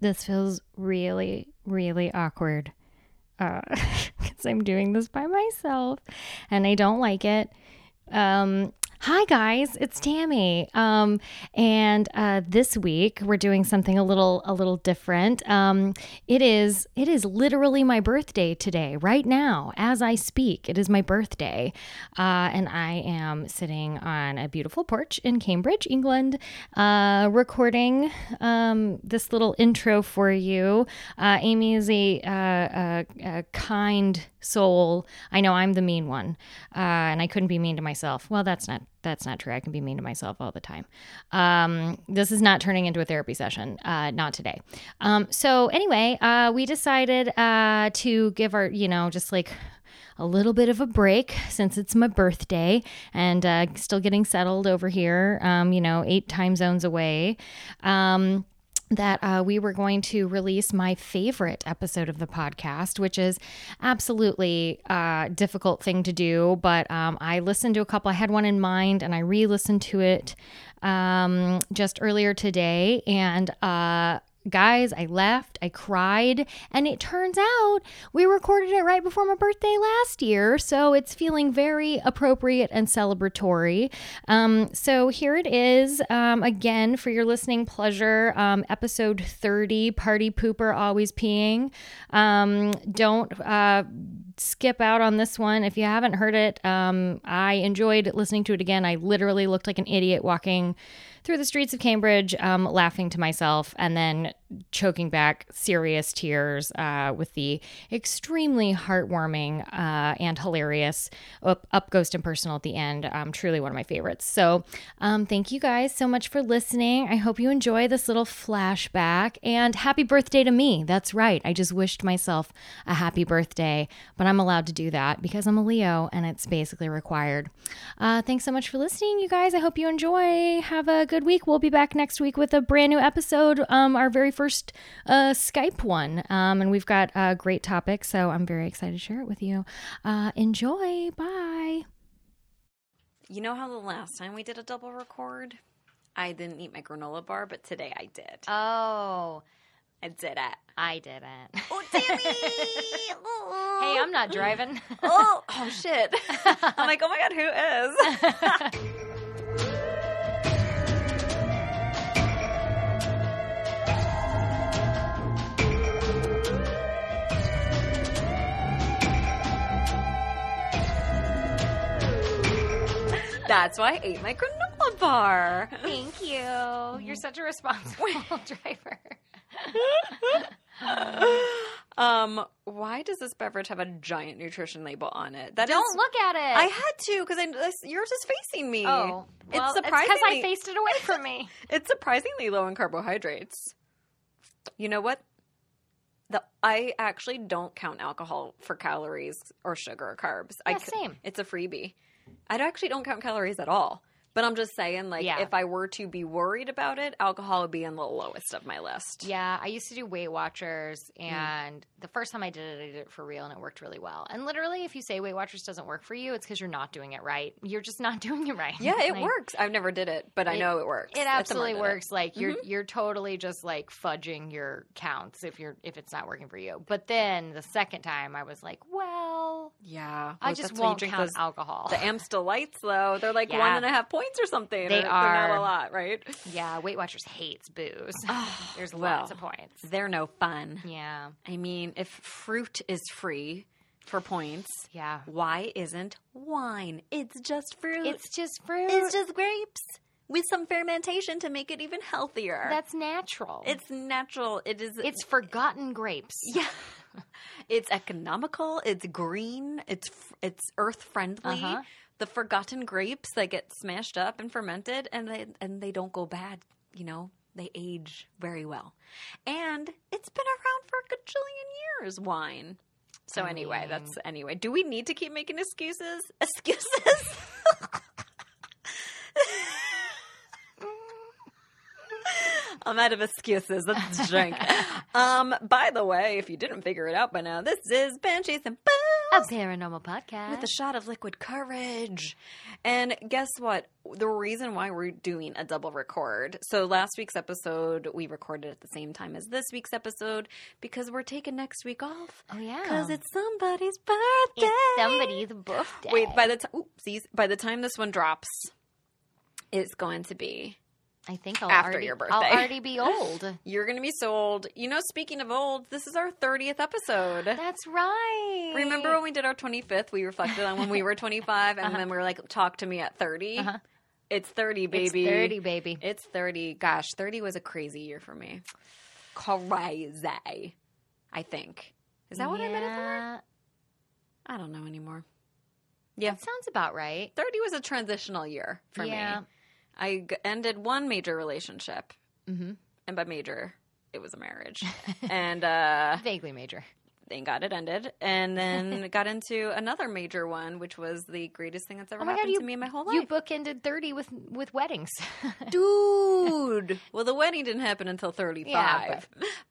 this feels really, really awkward because I'm doing this by myself and I don't like it. Um, Hi guys, it's Tammy. Um, and uh, this week we're doing something a little a little different. Um, it is it is literally my birthday today, right now, as I speak. It is my birthday, uh, and I am sitting on a beautiful porch in Cambridge, England, uh, recording um, this little intro for you. Uh, Amy is a, uh, a, a kind soul. I know I'm the mean one, uh, and I couldn't be mean to myself. Well, that's not that's not true. I can be mean to myself all the time. Um, this is not turning into a therapy session. Uh, not today. Um, so anyway, uh, we decided uh, to give our, you know, just like a little bit of a break since it's my birthday and uh, still getting settled over here. Um, you know, eight time zones away. That uh, we were going to release my favorite episode of the podcast, which is absolutely a uh, difficult thing to do. But um, I listened to a couple. I had one in mind, and I re-listened to it um, just earlier today, and uh, guys, I left, I cried, and it turns out we recorded it right before my birthday last year, so it's feeling very appropriate and celebratory. Um, so here it is um, again for your listening pleasure, um, episode 30 Party Pooper Always Peeing. Um, don't uh, skip out on this one. If you haven't heard it, um, I enjoyed listening to it again. I literally looked like an idiot walking through the streets of Cambridge, um, laughing to myself, and then choking back serious tears uh, with the extremely heartwarming uh, and hilarious up, up Ghost and Personal at the end. Um, truly one of my favorites. So, um, thank you guys so much for listening. I hope you enjoy this little flashback and happy birthday to me. That's right. I just wished myself a happy birthday, but I'm allowed to do that because I'm a Leo and it's basically required. Uh, thanks so much for listening, you guys. I hope you enjoy. Have a good week. We'll be back next week with a brand new episode, um, our very first uh, Skype one. Um, and we've got a great topic, so I'm very excited to share it with you. Uh, enjoy. Bye. You know how the last time we did a double record, I didn't eat my granola bar, but today I did. Oh. I did it. I didn't. Oh, Tammy! hey, I'm not driving. oh, oh shit! I'm like, oh my god, who is? That's why I ate my granola bar. Thank you. You're such a responsible driver. um, why does this beverage have a giant nutrition label on it? That don't is, look at it. I had to because yours is facing me. Oh, well, it's surprisingly because I faced it away from me. it's surprisingly low in carbohydrates. You know what? The I actually don't count alcohol for calories or sugar or carbs. Yeah, I, same. It's a freebie. I actually don't count calories at all. But I'm just saying, like, Yeah. if I were to be worried about it, alcohol would be on the lowest of my list. Yeah, I used to do Weight Watchers, Mm. and the first time I did it, I did it for real, and it worked really well. And literally, if you say Weight Watchers doesn't work for you, it's because you're not doing it right. You're just not doing it right. Yeah, it Like, works. I've never did it, but I know it works. It absolutely did it. works. Like you're Mm-hmm. you're totally just like fudging your counts if you're if it's not working for you. But then the second time, I was like, well, Yeah, I just that's why you won't drink count those- alcohol. The Amstel Lights, though, they're like Yeah. one and a half points or something. They They're- are. They're not a lot, right? yeah, Weight Watchers hates booze. There's well. lots of points. They're no fun. Yeah, I mean, if fruit is free for points, yeah. why isn't wine? It's just fruit. It's just fruit. It's just grapes with some fermentation to make it even healthier. that's natural. it's natural. It is. it's forgotten grapes. yeah. It's economical. It's green. It's it's earth friendly. Uh-huh. The forgotten grapes that get smashed up and fermented, and they and they don't go bad. You know, they age very well, and it's been around for a gajillion years. Wine. So I anyway, mean- that's anyway. Do we need to keep making excuses? Excuses. I'm out of excuses. Let's drink. um, by the way, if you didn't figure it out by now, this is Banshees and Booze. A paranormal podcast. with a shot of liquid courage. And guess what? The reason why we're doing a double record. So last week's episode we recorded at the same time as this week's episode because we're taking next week off. oh yeah. Because it's somebody's birthday. It's somebody's birthday. Wait, by the time by the time this one drops, it's going to be I think I'll after already, your I'll already be old. you're going to be so old. You know, speaking of old, this is our 30th episode. That's right. Remember when we did our 25th? We reflected on when we were 25 and then we were like, talk to me at 30. Uh-huh. It's 30, It's baby. thirty, baby. It's 30. Gosh, 30 was a crazy year for me. Crazy. I think. Is that what I meant it for? Yeah, I don't know anymore. Yeah. That sounds about right. 30 was a transitional year for Yeah. me. I g- ended one major relationship, Mm-hmm. and by major, it was a marriage. and uh, Vaguely major. thank God it ended. And then got into another major one, which was the greatest thing that's ever Oh my God, happened you- to me in my whole life. You bookended thirty with with weddings. Dude! well, the wedding didn't happen until 35. Yeah,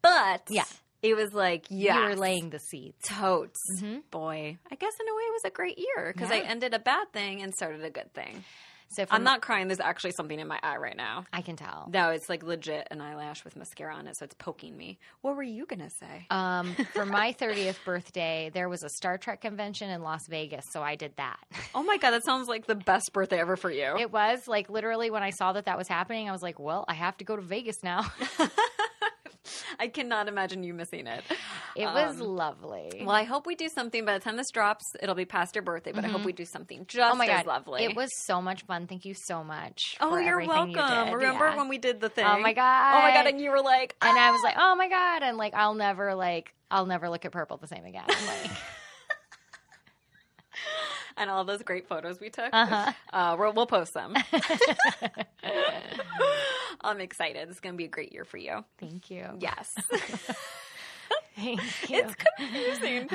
but, Yeah. it was like, yeah. You were laying the seeds. Totes. Mhm. Boy, I guess in a way it was a great year because I ended a bad thing and started a good thing. So I'm not crying. There's actually something in my eye right now. I can tell. No, it's like legit an eyelash with mascara on it, so it's poking me. What were you gonna say? Um, for my 30th birthday, there was a Star Trek convention in Las Vegas, so I did that. oh my god, that sounds like the best birthday ever for you. It was like literally when I saw that that was happening, I was like, well, I have to go to Vegas now. I cannot imagine you missing it. It was Um, lovely. Well, I hope we do something. By the time this drops, it'll be past your birthday. But I hope we do something just oh my as god, lovely. it was so much fun. Thank you so much. Oh, for you're welcome. You did. Remember Yeah. when we did the thing? Oh my god. Oh my god! And you were like, and I was like, oh my god, and like I'll never like I'll never look at purple the same again. I'm like, and all those great photos we took. uh-huh. Uh, we'll, we'll post them. I'm excited. It's going to be a great year for you. Thank you. Yes. Thank you. it's confusing.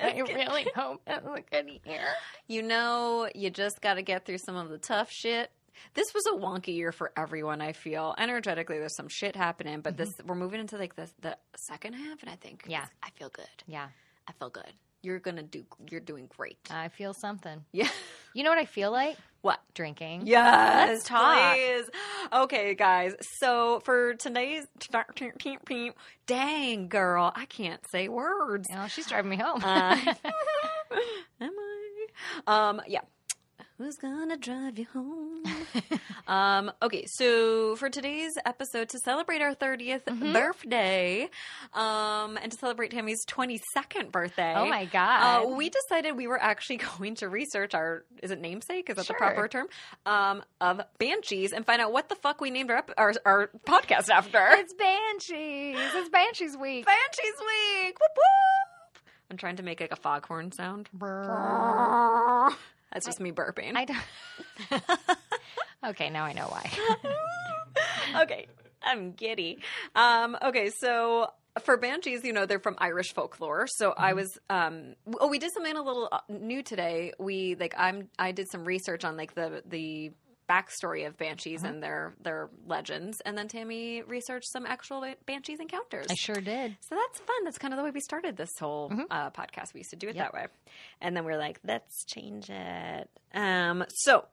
I really hope it was a good year. you know, you just got to get through some of the tough shit. This was a wonky year for everyone. I feel energetically, there's some shit happening, but this we're moving into like the the second half, and I think Yeah. I feel good. Yeah, I feel good. You're gonna do. You're doing great. I feel something. Yeah. You know what I feel like? What? Drinking. Yes, Let's talk. please. Okay, guys. So for today's dang girl, I can't say words. Oh, she's driving me home. Uh, am I? Um, yeah. Who's gonna drive you home? um, okay, so for today's episode, to celebrate our 30th Mm-hmm. birthday, um, and to celebrate Tammy's 22nd birthday. oh my god. Uh, we decided we were actually going to research our is it namesake is that Sure. the proper term um, of banshees and find out what the fuck we named our our, our podcast after. it's Banshees. It's Banshees week. Banshees Week. Whoop whoop. I'm trying to make like a foghorn sound. That's just me burping. I don't. okay, now I know why. okay, I'm giddy. Um, okay, so for banshees, you know, they're from Irish folklore. So I was, um, oh, we did something a little uh, new today. We like, I'm, I did some research on like the the backstory of banshees and their their legends, and then Tammy researched some actual banshees encounters. I sure did. So that's fun. That's kind of the way we started this whole uh, podcast. We used to do it Yep. that way, and then we are like, let's change it. Um, so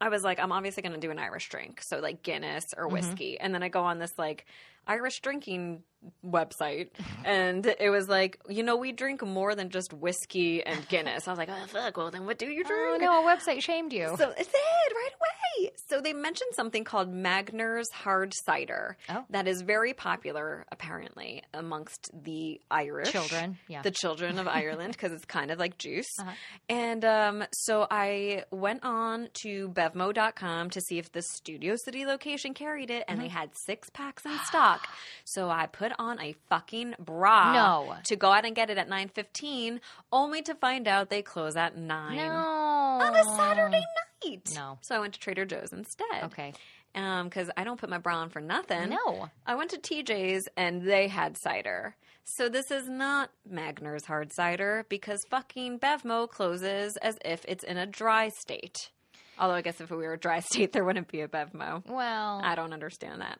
I was like, I'm obviously going to do an Irish drink, so like Guinness or whiskey, and then I go on this like Irish drinking website, and it was like, you know, we drink more than just whiskey and Guinness. I was like, oh fuck. Well, then what do you Oh drink? no, a website shamed you. So it did right away. So they mentioned something called Magner's hard cider Oh. that is very popular apparently amongst the Irish Children, yeah. the children of Ireland, because it's kind of like juice. Uh-huh. And um, so I went on to bevmo.com to see if the Studio City location carried it, and they Mm-hmm. had six packs in stock. So I put on a fucking bra No. to go out and get it at nine fifteen, only to find out they close at nine no. on a Saturday night. No. So I went to Trader Joe's instead. Okay. Um, because I don't put my bra on for nothing. No. I went to TJ's and they had cider. So this is not Magner's hard cider because fucking Bevmo closes as if it's in a dry state. Although I guess if we were a dry state, there wouldn't be a Bevmo. Well, I don't understand that.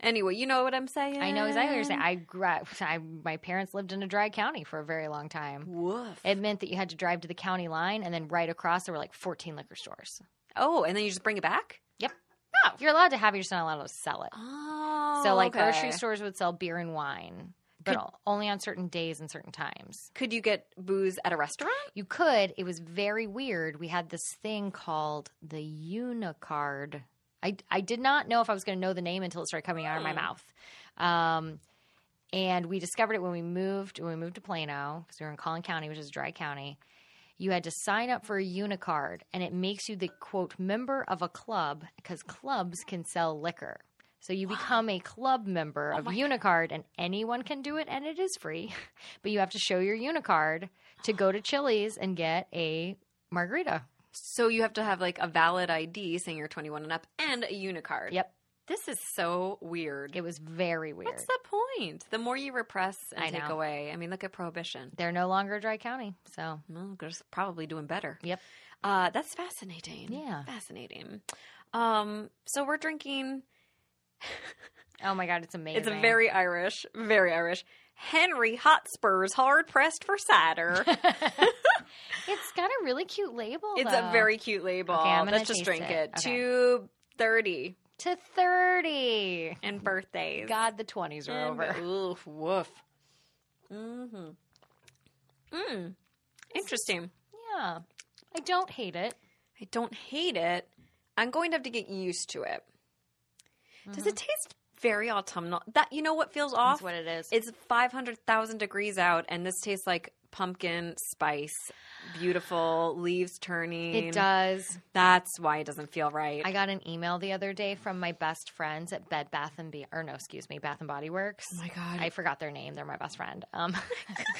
Anyway, you know what I'm saying? I know exactly what you're saying. I, grew up- I my parents lived in a dry county for a very long time. Woof. It meant that you had to drive to the county line, and then right across there were like 14 liquor stores. oh, and then you just bring it back? Yep. Oh. You're allowed to have it, you're just not allowed to sell it. Oh. so, like, okay. grocery stores would sell beer and wine, but Could- only on certain days and certain times. Could you get booze at a restaurant? You could. It was very weird. We had this thing called the Unicard. I, I did not know if I was going to know the name until it started coming out of my Hmm. mouth. Um, and we discovered it when we moved when we moved to Plano because we were in Collin County, which is a dry county. You had to sign up for a Unicard, and it makes you the quote member of a club because clubs can sell liquor. So you become a club member Oh of Unicard, and anyone can do it, and it is free. But you have to show your Unicard to go to Chili's and get a margarita. So you have to have like a valid ID saying you're 21 and up and a Unicard. Yep, This is so weird. it was very weird. What's the point? The more you repress and I take know. away. I mean, look at prohibition. They're no longer a dry county, so Well, they're probably doing better. Yep. Uh, that's fascinating. Yeah. Fascinating. Um, so we're drinking. oh my god, it's amazing. It's a very Irish, very Irish. Henry Hotspur's hard pressed for cider. It's got a really cute label. it's though. a very cute label. Okay, I'm gonna Let's just drink it. it. Okay. Two thirty to thirty. and birthdays. God, the twenties are over. Oof, woof. Mm-hmm. Mm. Interesting. Yeah, I don't hate it. I don't hate it. I'm going to have to get used to it. Does it taste very autumnal? That you know what feels off? That's what it is. It's five hundred thousand degrees out, and this tastes like pumpkin spice, beautiful leaves turning. It does. That's why it doesn't feel right. I got an email the other day from my best friends at Bed Bath and Be or no, excuse me, Bath and Body Works. oh my god! I forgot their name. They're my best friend. Um,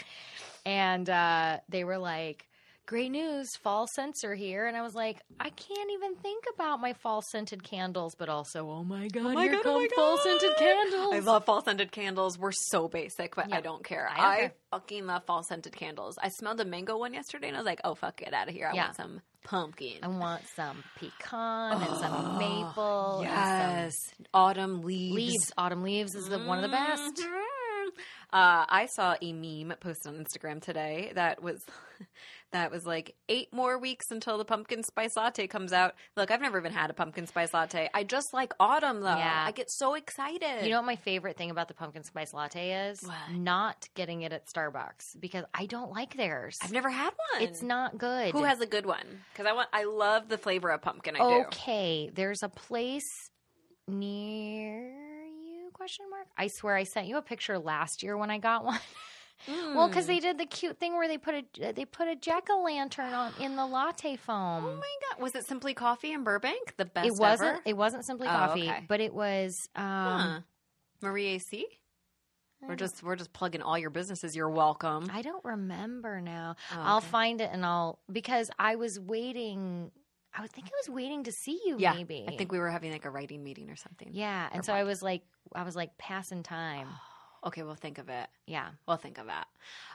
and uh, they were like, "Great news, fall scents are here." And I was like, "I can't even think about my fall scented candles, but also, oh my god, my here God, oh come my fall scented candles." I love fall scented candles. We're so basic, but I don't care. I don't I, care. fucking love fall scented candles. I smelled a mango one yesterday, and I was like, "Oh fuck, get out of here! I Yeah. want some pumpkin." I want some pecan and some maple. and yes, autumn leaves. leaves. Autumn leaves is the, one of the best. Mhm. Uh, I saw a meme posted on Instagram today that was that was like eight more weeks until the pumpkin spice latte comes out. Look, I've never even had a pumpkin spice latte. I just like autumn though. Yeah. I get so excited. You know what my favorite thing about the pumpkin spice latte is? What? Not getting it at Starbucks because I don't like theirs. I've never had one. It's not good. Who has a good one? Because I want. I love the flavor of pumpkin. I do. okay, there's a place near you? Question mark. I swear I sent you a picture last year when I got one. Well, because Mm. they did the cute thing where they put a they put a jack o' lantern on in the latte foam. Oh my god! Was it Simply Coffee in Burbank? The best it wasn't. ever? It wasn't simply Oh, coffee, okay. but it was. Um, Huh. Marie AC. We're just we're just plugging all your businesses. You're welcome. I don't remember now. Oh, I'll find it and I'll because I was waiting. I would think I was waiting to see you. yeah, maybe. I think we were having like a writing meeting or something. Yeah, and so I was like, I was like passing time. Okay, we'll think of it. Yeah. We'll think of that.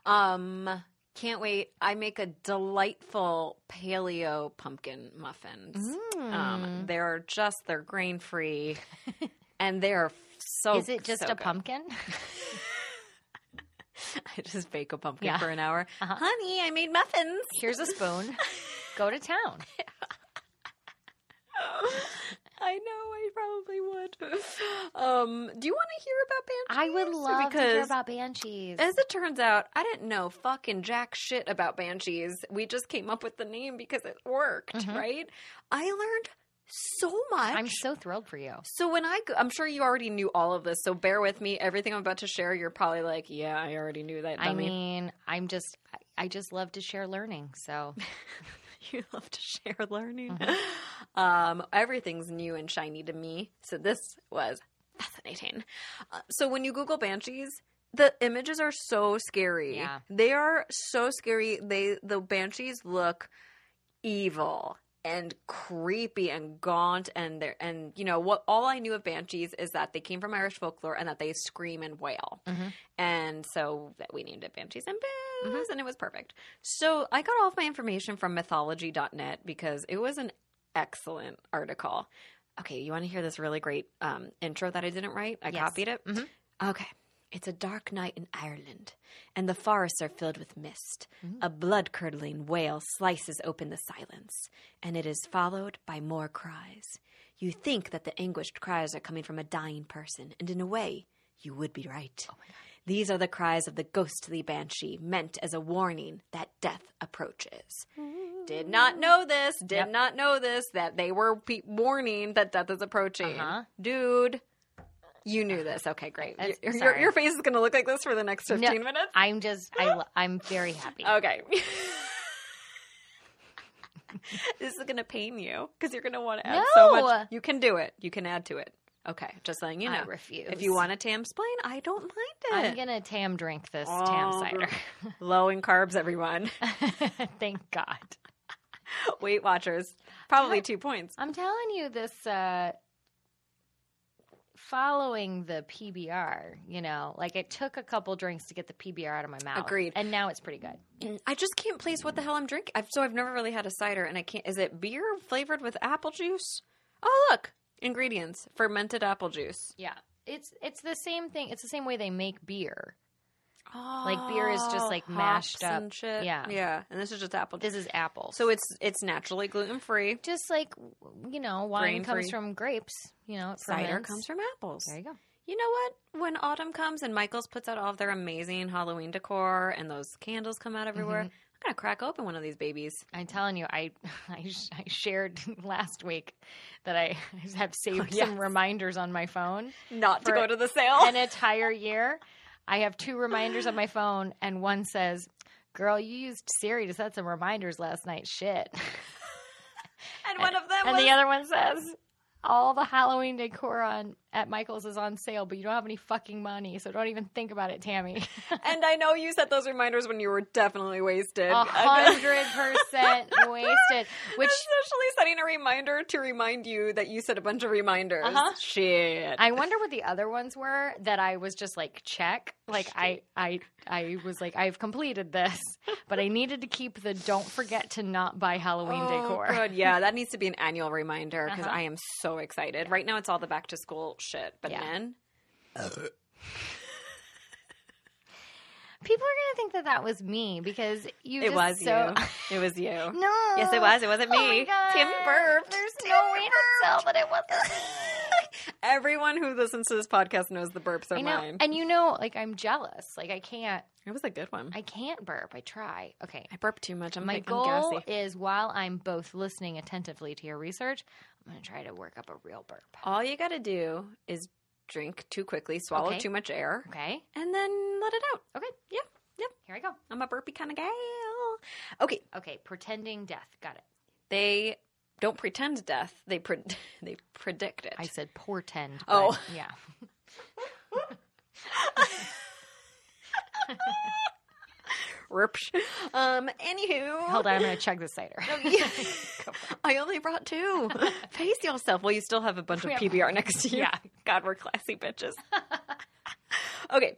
Um, can't wait. I make a delightful paleo pumpkin muffins. Mm. Um, they're just they're grain free, and they're so. Is it just so a good. pumpkin? I just bake a pumpkin Yeah. for an hour. Uh-huh. Honey, I made muffins. Here's a spoon. Go to town. I know. I probably would. Um, do you want to hear about banshees? I would love to hear because about banshees. As it turns out, I didn't know fucking jack shit about banshees. We just came up with the name because it worked, Mhm. right? I learned so much. I'm so thrilled for you. so when I, I'm sure you already knew all of this. So bear with me. Everything I'm about to share, you're probably like, yeah, I already knew that. I mean, I'm just, I just love to share learning. So you love to share learning. Mhm. Um, everything's new and shiny to me. So this was fascinating. Uh, so when you Google banshees, the images are so scary. Yeah. They are so scary. They the banshees look evil and creepy and gaunt and they're and you know what all I knew of banshees is that they came from Irish folklore and that they scream and wail. Mhm. And so that we named it Banshees and Booze Mhm. and it was perfect. So I got all of my information from mythology.net because it was an excellent article. Okay, you want to hear this really great um, intro that I didn't write? I Yes. copied it. Mhm. Okay. It's a dark night in Ireland, and the forests are filled with mist. Mhm. A blood curdling wail slices open the silence, and it is followed by more cries. You think that the anguished cries are coming from a dying person, and in a way, you would be right. These are the cries of the ghostly banshee, meant as a warning that death approaches. Did not know this. Did Yep. not know this. That they were pe- warning that death is approaching. Uh-huh. Dude, you knew this. Okay, great. Your, your, your face is going to look like this for the next 15 No, minutes. I'm just, I, I'm very happy. Okay. this is going to pain you because you're going to want to add so much. You can do it. You can add to it. Okay, just letting you know. I refuse. If you want a tam splain, I don't mind it. I'm gonna tam drink this Oh, tam cider. Low in carbs, everyone. Thank God. Weight Watchers. Probably two points. I'm telling you, this uh, following the PBR, you know, like it took a couple drinks to get the PBR out of my mouth. Agreed. And now it's pretty good. I just can't place what the hell I'm drinking. I've, so I've never really had a cider, and I can't. Is it beer flavored with apple juice? Oh, look, ingredients: fermented apple juice. Yeah. It's it's the same thing. It's the same way they make beer. Oh, Like, beer is just, like, mashed up. and shit. Yeah. yeah, and this is just apple. This is apple. So it's it's naturally gluten free. just like you know, wine Grain-free. comes from grapes. You know, Cider ferments. comes from apples. There you go. You know what? When autumn comes and Michaels puts out all of their amazing Halloween decor and those candles come out everywhere, Mm-hmm. I'm gonna crack open one of these babies. I'm telling you, I I, I shared last week that I have saved yes. some reminders on my phone. Not to go to the sale. An entire year, I have two reminders on my phone, and one says, "Girl, you used Siri to set some reminders last night." Shit. and one of them and was the other one says, "All the Halloween decor on at Michael's is on sale, but you don't have any fucking money, so don't even think about it, Tammy." And I know you set those reminders when you were definitely wasted. A hundred percent wasted. Which Especially setting a reminder to remind you that you set a bunch of reminders. Uh-huh. Shit. I wonder what the other ones were that I was just like check. Like I I I was like I've completed this, but I needed to keep the don't forget to not buy Halloween decor. Oh, Good. Yeah, that needs to be an annual reminder because Uh-huh. I am so excited. Right now, it's all the back to school shit, but Yeah. then People are gonna think that that was me because you. it just was so... you. It was you. No. Yes, it was. It wasn't Oh my me. God. Tammy burped. There's no way to tell that it wasn't me. Everyone who listens to this podcast knows the burps are I know, mine. and you know, like I'm jealous. Like I can't. It was a good one. I, I can't burp. I try. Okay. I burp too much. I'm, My goal gassy. is while I'm both listening attentively to your research, I'm going to try to work up a real burp. All you got to do is drink too quickly, swallow Okay. too much air, Okay. and then let it out. Okay. Yep. Yep. Here I go. I'm a burpy kind of gal. Okay. Okay. Pretending death. Got it. They don't pretend death. They pre- they predict it. I said portend. Oh. Yeah. Um. Anywho. Hold on. I'm to chug this cider. I only brought two. Face yourself. Well, you still have a bunch of PBR next to you. Yeah. God, we're classy bitches. okay.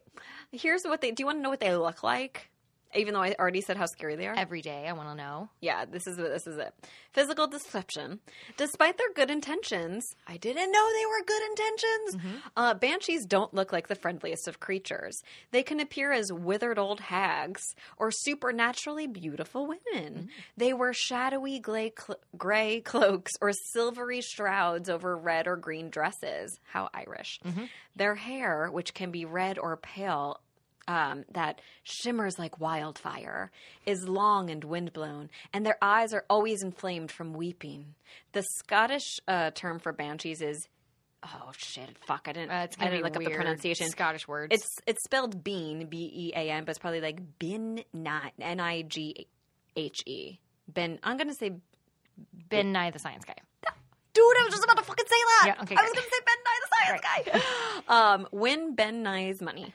Here's what they. Do you want to know what they look like? Even though I already said how scary they are. Every day. I want to know. Yeah, this is this is it. Physical deception. Despite their good intentions, I didn't know they were good intentions. Mm-hmm. Uh, banshees don't look like the friendliest of creatures. They can appear as withered old hags or supernaturally beautiful women. Mm-hmm. They wear shadowy gray, cl- gray cloaks or silvery shrouds over red or green dresses. How Irish. Mm-hmm. Their hair, which can be red or pale, um, that shimmers like wildfire, is long and windblown, and their eyes are always inflamed from weeping. The Scottish uh, term for banshees is, oh shit, fuck, I didn't, Uh, it's I didn't look up the pronunciation. Scottish words. It's it's spelled bean, B E A N, but it's probably like bin, not N I G H E. Ben, I'm gonna say, Ben Nye the Science Guy. dude, I was just about to fucking say that. Yeah, okay, I was gonna say Ben Nye the Guy. Um, win Ben Nye's money.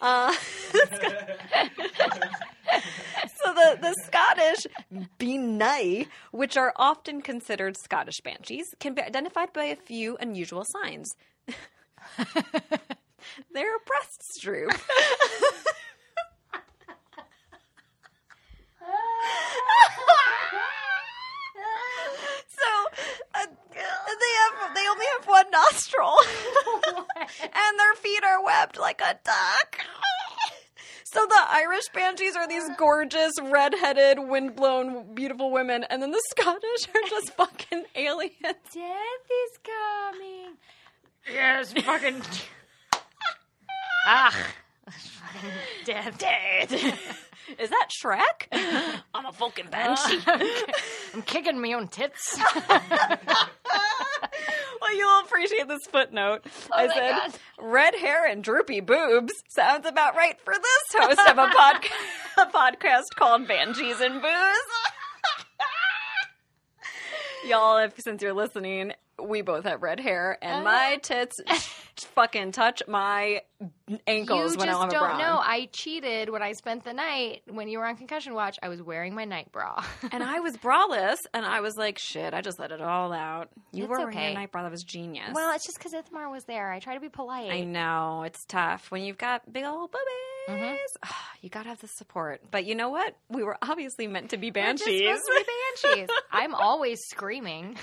Uh, so the, the Scottish Benai, which are often considered Scottish banshees, can be identified by a few unusual signs. Their breasts droop. so uh, they have they their feet are webbed like a duck. So the Irish banshees are these gorgeous, red-headed, wind-blown, beautiful women, and then the Scottish are just fucking aliens. Death is coming. Yes, fucking. ah, fucking death. Dead. Is that Shrek? I'm a fucking banshee. I'm kicking my own tits. well, you'll appreciate this footnote. Oh I said, God. red hair and droopy boobs sounds about right for this host of a, podca- a podcast called Banshees and Booze. Y'all, if since you're listening, we both have red hair, and uh-huh. my tits fucking touch my ankles you when I just don't have a don't bra. know. I cheated when I spent the night when you were on concussion watch. I was wearing my night bra. And I was braless, and I was like, "Shit, I just let it all out." You It's were wearing a night bra. That was genius. well, it's just because Ithmar was there. I try to be polite. I know it's tough when you've got big old boobies. Mhm. you gotta have the support. But you know what? We were obviously meant to be banshees. We're just supposed to be banshees. I'm always screaming.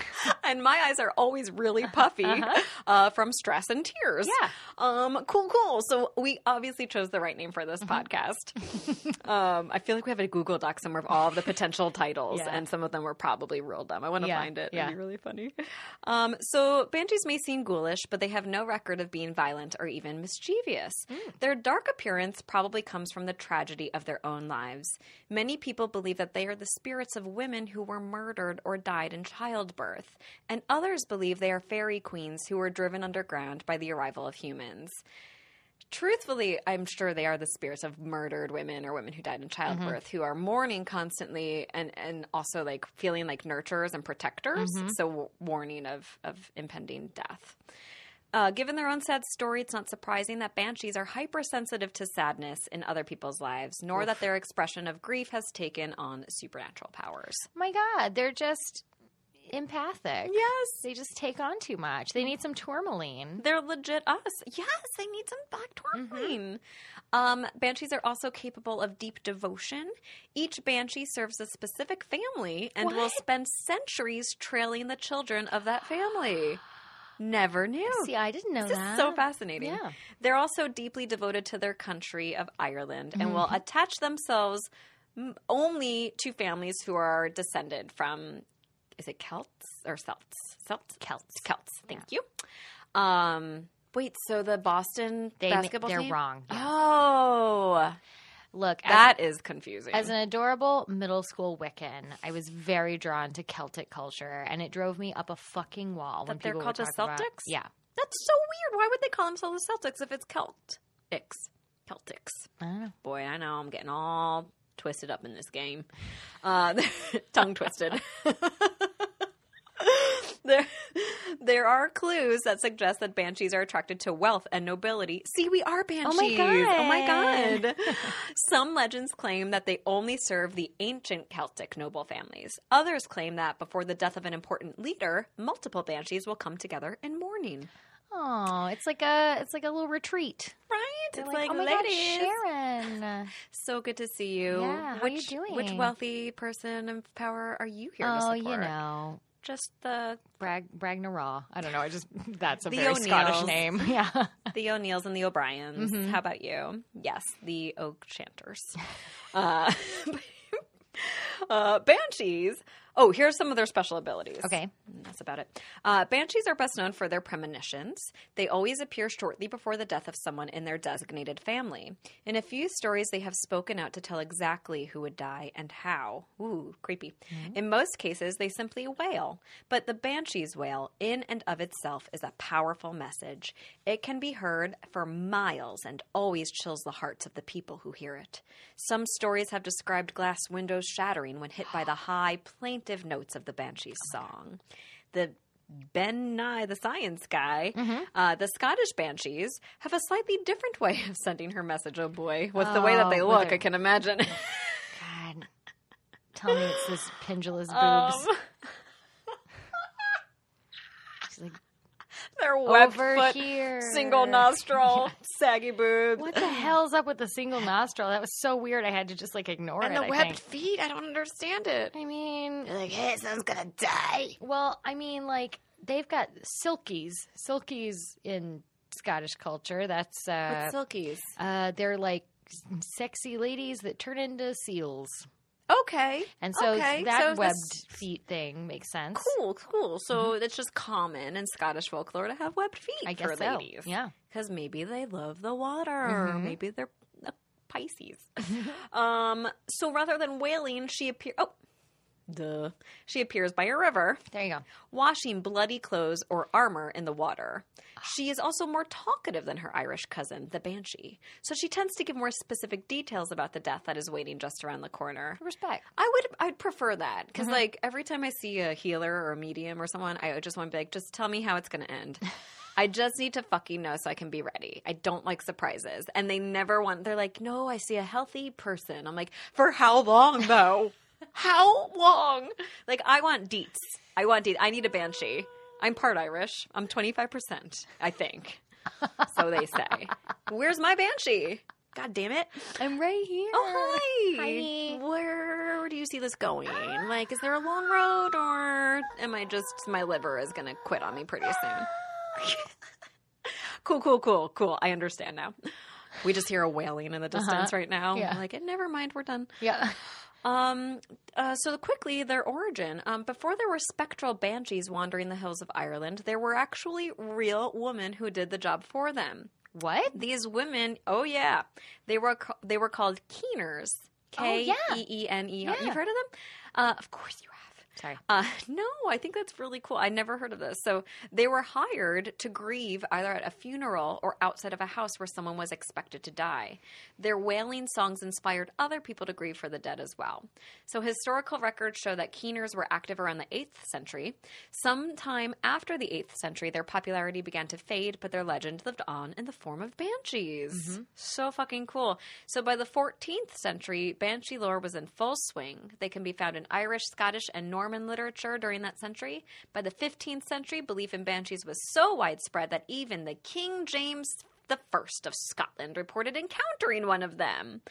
and my eyes are always really puffy Uh-huh. uh, from stress and tears. Yeah. Um. Cool. Cool. So we obviously chose the right name for this Mm-hmm. podcast. um. I feel like we have a Google Doc somewhere of all of the potential titles, Yeah. and some of them were probably real dumb. I want to Yeah, find it. yeah. It'd be really funny. Um. So banshees may seem ghoulish, but they have no record of being violent or even mischievous. Their dark appearance probably comes from the tragedy of their own lives. Many people believe that they are the spirits of women who were murdered or died in childbirth, and others believe they are fairy queens who were driven underground by the arrival of humans. Truthfully, I'm sure they are the spirits of murdered women or women who died in mm-hmm. childbirth who are mourning constantly and, and also like feeling like nurturers and protectors. Mm-hmm. So, warning of, of impending death. Uh, given their own sad story, it's not surprising that banshees are hypersensitive to sadness in other people's lives, nor that their expression of grief has taken on supernatural powers. My God, they're just empathic. Yes. They just take on too much. They need some tourmaline. They're legit us. Yes, they need some black tourmaline. Um, banshees are also capable of deep devotion. Each banshee serves a specific family and will spend centuries trailing the children of that family. Never knew. See, I didn't know This that. is so fascinating. Yeah. They're also deeply devoted to their country of Ireland and Mm-hmm. will attach themselves only to families who are descended from is it Celts or Celts? Celts? Celts. Celts. Thank you. Um wait, so the Boston They basketball they're team? wrong. Yeah. Oh. Look, as, That is confusing. as an adorable middle school Wiccan, I was very drawn to Celtic culture, and it drove me up a fucking wall when That they're people called the talk about- Celtics? yeah, That's so weird. Why would they call themselves the Celtics if it's Celtics? Celtics. I don't know. Boy, I know I'm getting all twisted up in this game. Uh, tongue twisted. there, there are clues that suggest that banshees are attracted to wealth and nobility. See, we are oh banshees. Oh my God. Oh my god. Some legends claim that they only serve the ancient Celtic noble families. Others claim that before the death of an important leader, multiple banshees will come together in mourning. Oh, it's like a it's like a little retreat. Right? They're it's like, oh my ladies. God, Sharon. So good to see you. Yeah, how which, you doing? Which wealthy person of power are you here Oh, you know, Just the Brag Bragna Raw. I don't know. I just that's a very Scottish name. Yeah. the O'Neills and the O'Briens. Mm-hmm. How about you? Yes, the Oak Chanters. uh, uh, banshees. Oh, here's some of their special abilities. Okay. That's about it. Uh, banshees are best known for their premonitions. They always appear shortly before the death of someone in their designated family. In a few stories, they have spoken out to tell exactly who would die and how. Ooh, creepy. In most cases, they simply wail. But the banshee's wail, in and of itself, is a powerful message. It can be heard for miles and always chills the hearts of the people who hear it. Some stories have described glass windows shattering when hit by the high, plaintive notes of the banshee's song. The Ben Nye, the science guy, uh, the Scottish banshees have a slightly different way of sending her message. Oh boy, what's the way that they Oh, look? her- I can imagine. God. Tell me it's this pendulous boobs. Um, She's like, they're webbed over foot, here. single nostril, saggy boobs, What the hell's up with the single nostril? That was so weird. I had to just like ignore and it. the I webbed think. feet. I don't understand it. I mean, like, hey, someone's gonna die. well, I mean, like they've got silkies, silkies in Scottish culture. That's uh, What's silkies? uh, they're like sexy ladies that turn into seals, Okay. and so Okay, that so webbed feet thing makes sense. Cool, cool. So it's just common in Scottish folklore to have webbed feet I guess for so. ladies. Yeah. because maybe they love the water. Mhm. Maybe they're Pisces. um. So rather than wailing, she appear. Oh, duh. She appears by a river, There you go. washing bloody clothes or armor in the water. Ah. She is also more talkative than her Irish cousin, the Banshee. So she tends to give more specific details about the death that is waiting just around the corner. Respect. I would I'd prefer that because mm-hmm. like every time I see a healer or a medium or someone, I just want to be like, just tell me how it's going to end. I just need to fucking know so I can be ready. I don't like surprises, and they never want. They're like, no, I see a healthy person. I'm like, for how long though? How long? Like I want deets. I want deets. I need a banshee. I'm part Irish. I'm 25 percent. I think. So they say. Where's my banshee? God damn it. I'm right here. Oh, hi. Hi. Where do you see this going? Like, is there a long road, or am I just my liver is gonna quit on me pretty soon? cool, cool, cool, cool. I understand now. We just hear a wailing in the uh-huh. distance right now. Yeah. Like, never mind, we're done. Yeah. Um, uh, so quickly, their origin. Um, before there were spectral banshees wandering the hills of Ireland, there were actually real women who did the job for them. What? These women, oh yeah, they were they were called keeners. K yeah. E E N E R. You've heard of them? Uh, of course you have. Sorry. Uh, no, I think that's really cool. I never heard of this. So they were hired to grieve either at a funeral or outside of a house where someone was expected to die. Their wailing songs inspired other people to grieve for the dead as well. So historical records show that keeners were active around the 8th century. Sometime after the 8th century, their popularity began to fade, but their legend lived on in the form of banshees. So fucking cool. So by the 14th century, banshee lore was in full swing. They can be found in Irish, Scottish, and Norman literature during that century. By the 15th century, belief in banshees was so widespread that even the King James I of Scotland reported encountering one of them.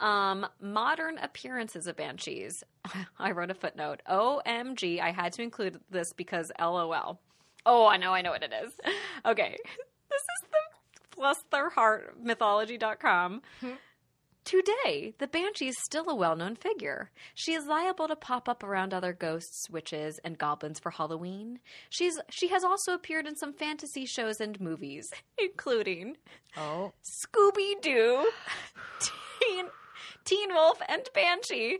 Um, modern appearances of banshees. I wrote a footnote. OMG, I had to include this because LOL. Oh, I know, I know what it is. Okay. This is the plus their heart mythology.com. Today, the Banshee is still a well known figure. She is liable to pop up around other ghosts, witches, and goblins for Halloween. She's she has also appeared in some fantasy shows and movies, including Oh. Scooby Doo, Teen, Teen Wolf, and Banshee.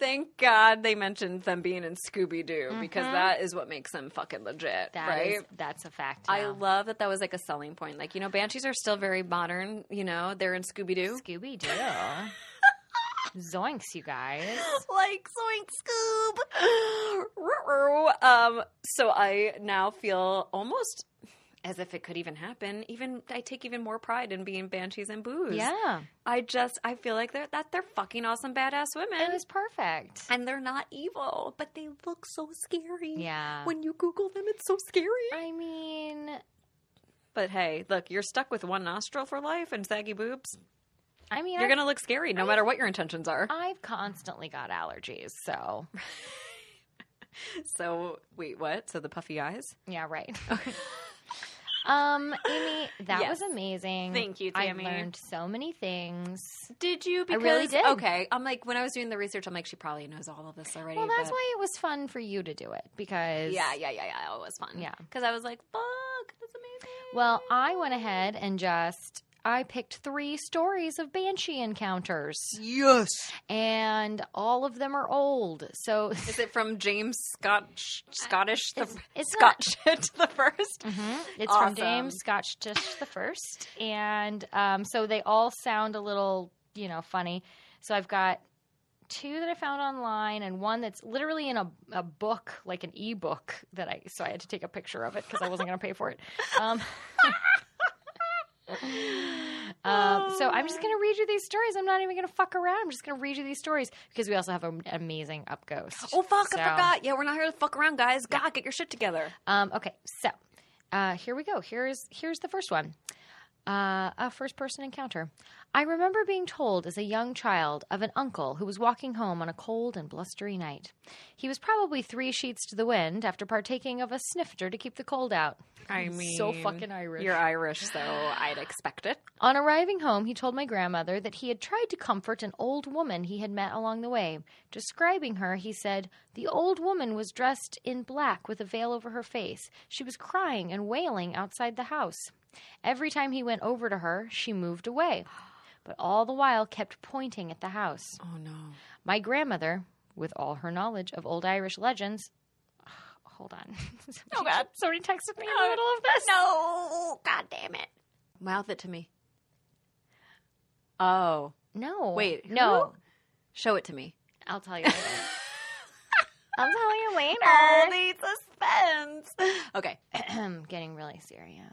Thank God they mentioned them being in Scooby Doo because that is what makes them fucking legit, That right? is- that's a fact. I love that that was like a selling point. Like, you know, Banshees are still very modern. You know, they're in Scooby Doo. Scooby Doo. Zoinks, you guys. like Zoink Scoob. Um, so I now feel almost as if it could even happen. Even I take even more pride in being banshees and booze. Yeah. I just I feel like they're that they're fucking awesome badass women. It was perfect. and they're not evil, but they look so scary. Yeah. When you Google them, it's so scary. I mean, But hey, look, you're stuck with one nostril for life and saggy boobs. I mean, You're I've, gonna look scary no matter what your intentions are. I've constantly got allergies, so So wait, what? So the puffy eyes? yeah, right. um, Amy, that Yes. was amazing. Thank you, I learned so many things. Did you? I really did. Okay, I'm like when I was doing the research, I'm like she probably knows all of this already. Well, that's but- why it was fun for you to do it because Yeah, yeah, yeah, yeah. It was fun. Yeah. because I was like, fuck, that's amazing. Well, I went ahead and just I picked three stories of banshee encounters, yes. and all of them are old. So Is it from James Scotch Scottish the It's- it's not- Scotch the 1st it's Awesome. from James Scotch Tish the First, and um, so they all sound a little, you know, funny. So I've got two that I found online, and one that's literally in a, a book, like an ebook that I. So I had to take a picture of it because I wasn't going to pay for it. Um, Um, so I'm just going to read you these stories. I'm not even going to fuck around. I'm just going to read you these stories because we also have an amazing up ghost. Oh fuck, So- I forgot. Yeah, we're not here to fuck around, guys. God, get your shit together. Um, okay, so uh, here we go. Here's here's the first one. Uh, a first person encounter. I remember being told as a young child of an uncle who was walking home on a cold and blustery night. He was probably three sheets to the wind after partaking of a snifter to keep the cold out. I mean, so fucking Irish. You're Irish, so I'd expect it. On arriving home, he told my grandmother that he had tried to comfort an old woman he had met along the way. Describing her, he said, The old woman was dressed in black with a veil over her face. She was crying and wailing outside the house. Every time he went over to her, she moved away, but all the while kept pointing at the house. Oh no. My grandmother, with all her knowledge of old Irish legends, hold on. Oh, God. Somebody texted me in the middle of this. No, god damn it. Mouth it to me. Oh, No. Wait, who? No. show it to me. I'll tell you later. I'll tell you later. Holy suspense. Okay. Getting really serious.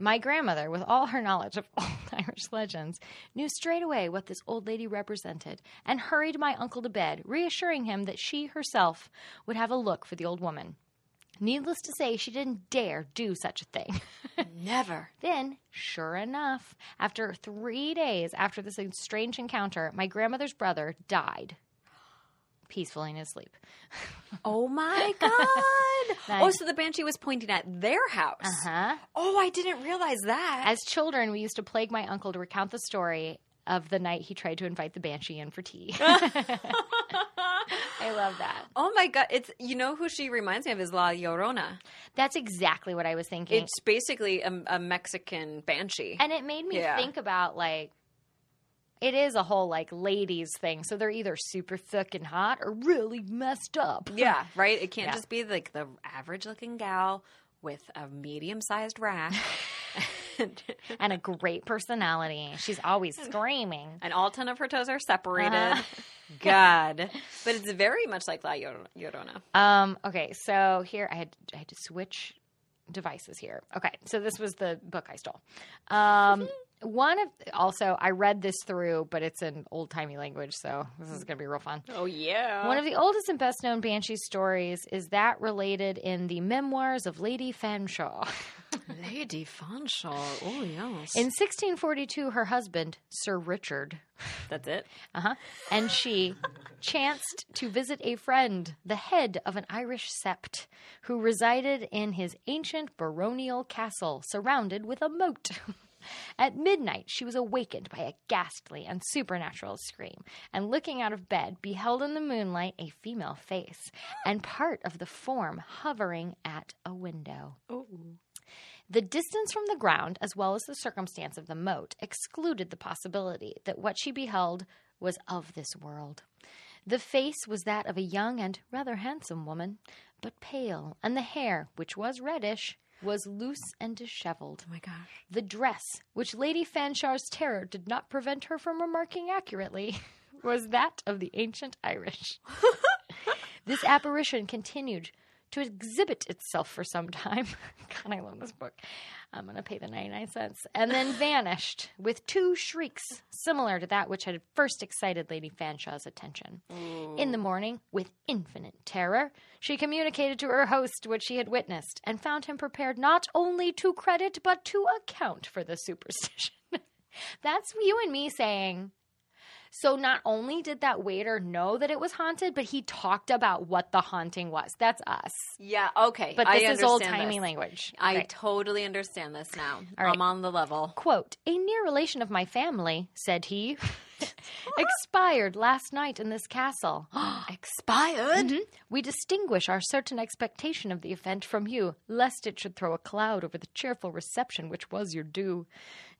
My grandmother, with all her knowledge of old Irish legends, knew straight away what this old lady represented and hurried my uncle to bed, reassuring him that she herself would have a look for the old woman. Needless to say, she didn't dare do such a thing. Never. Then, sure enough, after three days after this strange encounter, my grandmother's brother died peacefully in his sleep. Oh my god. That- oh, so the banshee was pointing at their house. Uh huh. Oh, I didn't realize that. As children, we used to plague my uncle to recount the story of the night he tried to invite the banshee in for tea. I love that. oh my god, it's you know who she reminds me of is La Llorona. That's exactly what I was thinking. It's basically a, a Mexican banshee. and it made me Yeah. think about like it is a whole like ladies thing. So they're either super thick and hot or really messed up. yeah, right. It can't Yeah. just be like the average looking gal with a medium sized rack. And a great personality. She's always screaming. and all ten of her toes are separated. Uh-huh. God, but it's very much like La Llor- Llorona. Um, okay, so here I had I had to switch devices here. Okay, so this was the book I stole. Um, one of also I read this through, but it's in old timey language, so this is gonna be real fun. Oh yeah. One of the oldest and best known Banshee stories is that related in the memoirs of Lady Fanshawe. Lady Fanshawe. Oh yes. In 1642, her husband, Sir Richard, That's it. uh-huh, and she chanced to visit a friend, the head of an Irish sept, who resided in his ancient baronial castle, surrounded with a moat. At midnight, she was awakened by a ghastly and supernatural scream, and looking out of bed, beheld in the moonlight a female face, and part of the form hovering at a window. Oh. The distance from the ground, as well as the circumstance of the moat, excluded the possibility that what she beheld was of this world. The face was that of a young and rather handsome woman, but pale, and the hair, which was reddish, was loose and disheveled. Oh my gosh. The dress, which Lady Fanshawe's terror did not prevent her from remarking accurately, was that of the ancient Irish. this apparition continued to exhibit itself for some time. God, I love this book. I'm going to pay the 99 cents. And then vanished with two shrieks similar to that which had first excited Lady Fanshawe's attention. In the morning, with infinite terror, she communicated to her host what she had witnessed and found him prepared not only to credit but to account for the superstition. That's you and me saying. So not only did that waiter know that it was haunted, but he talked about what the haunting was. That's us. Yeah. Okay. But I this is old timey language. I Okay. totally understand this now. Right. I'm on the level. Quote, a near relation of my family, said he, expired last night in this castle. Expired. Mhm. We distinguish our certain expectation of the event from you, lest it should throw a cloud over the cheerful reception which was your due.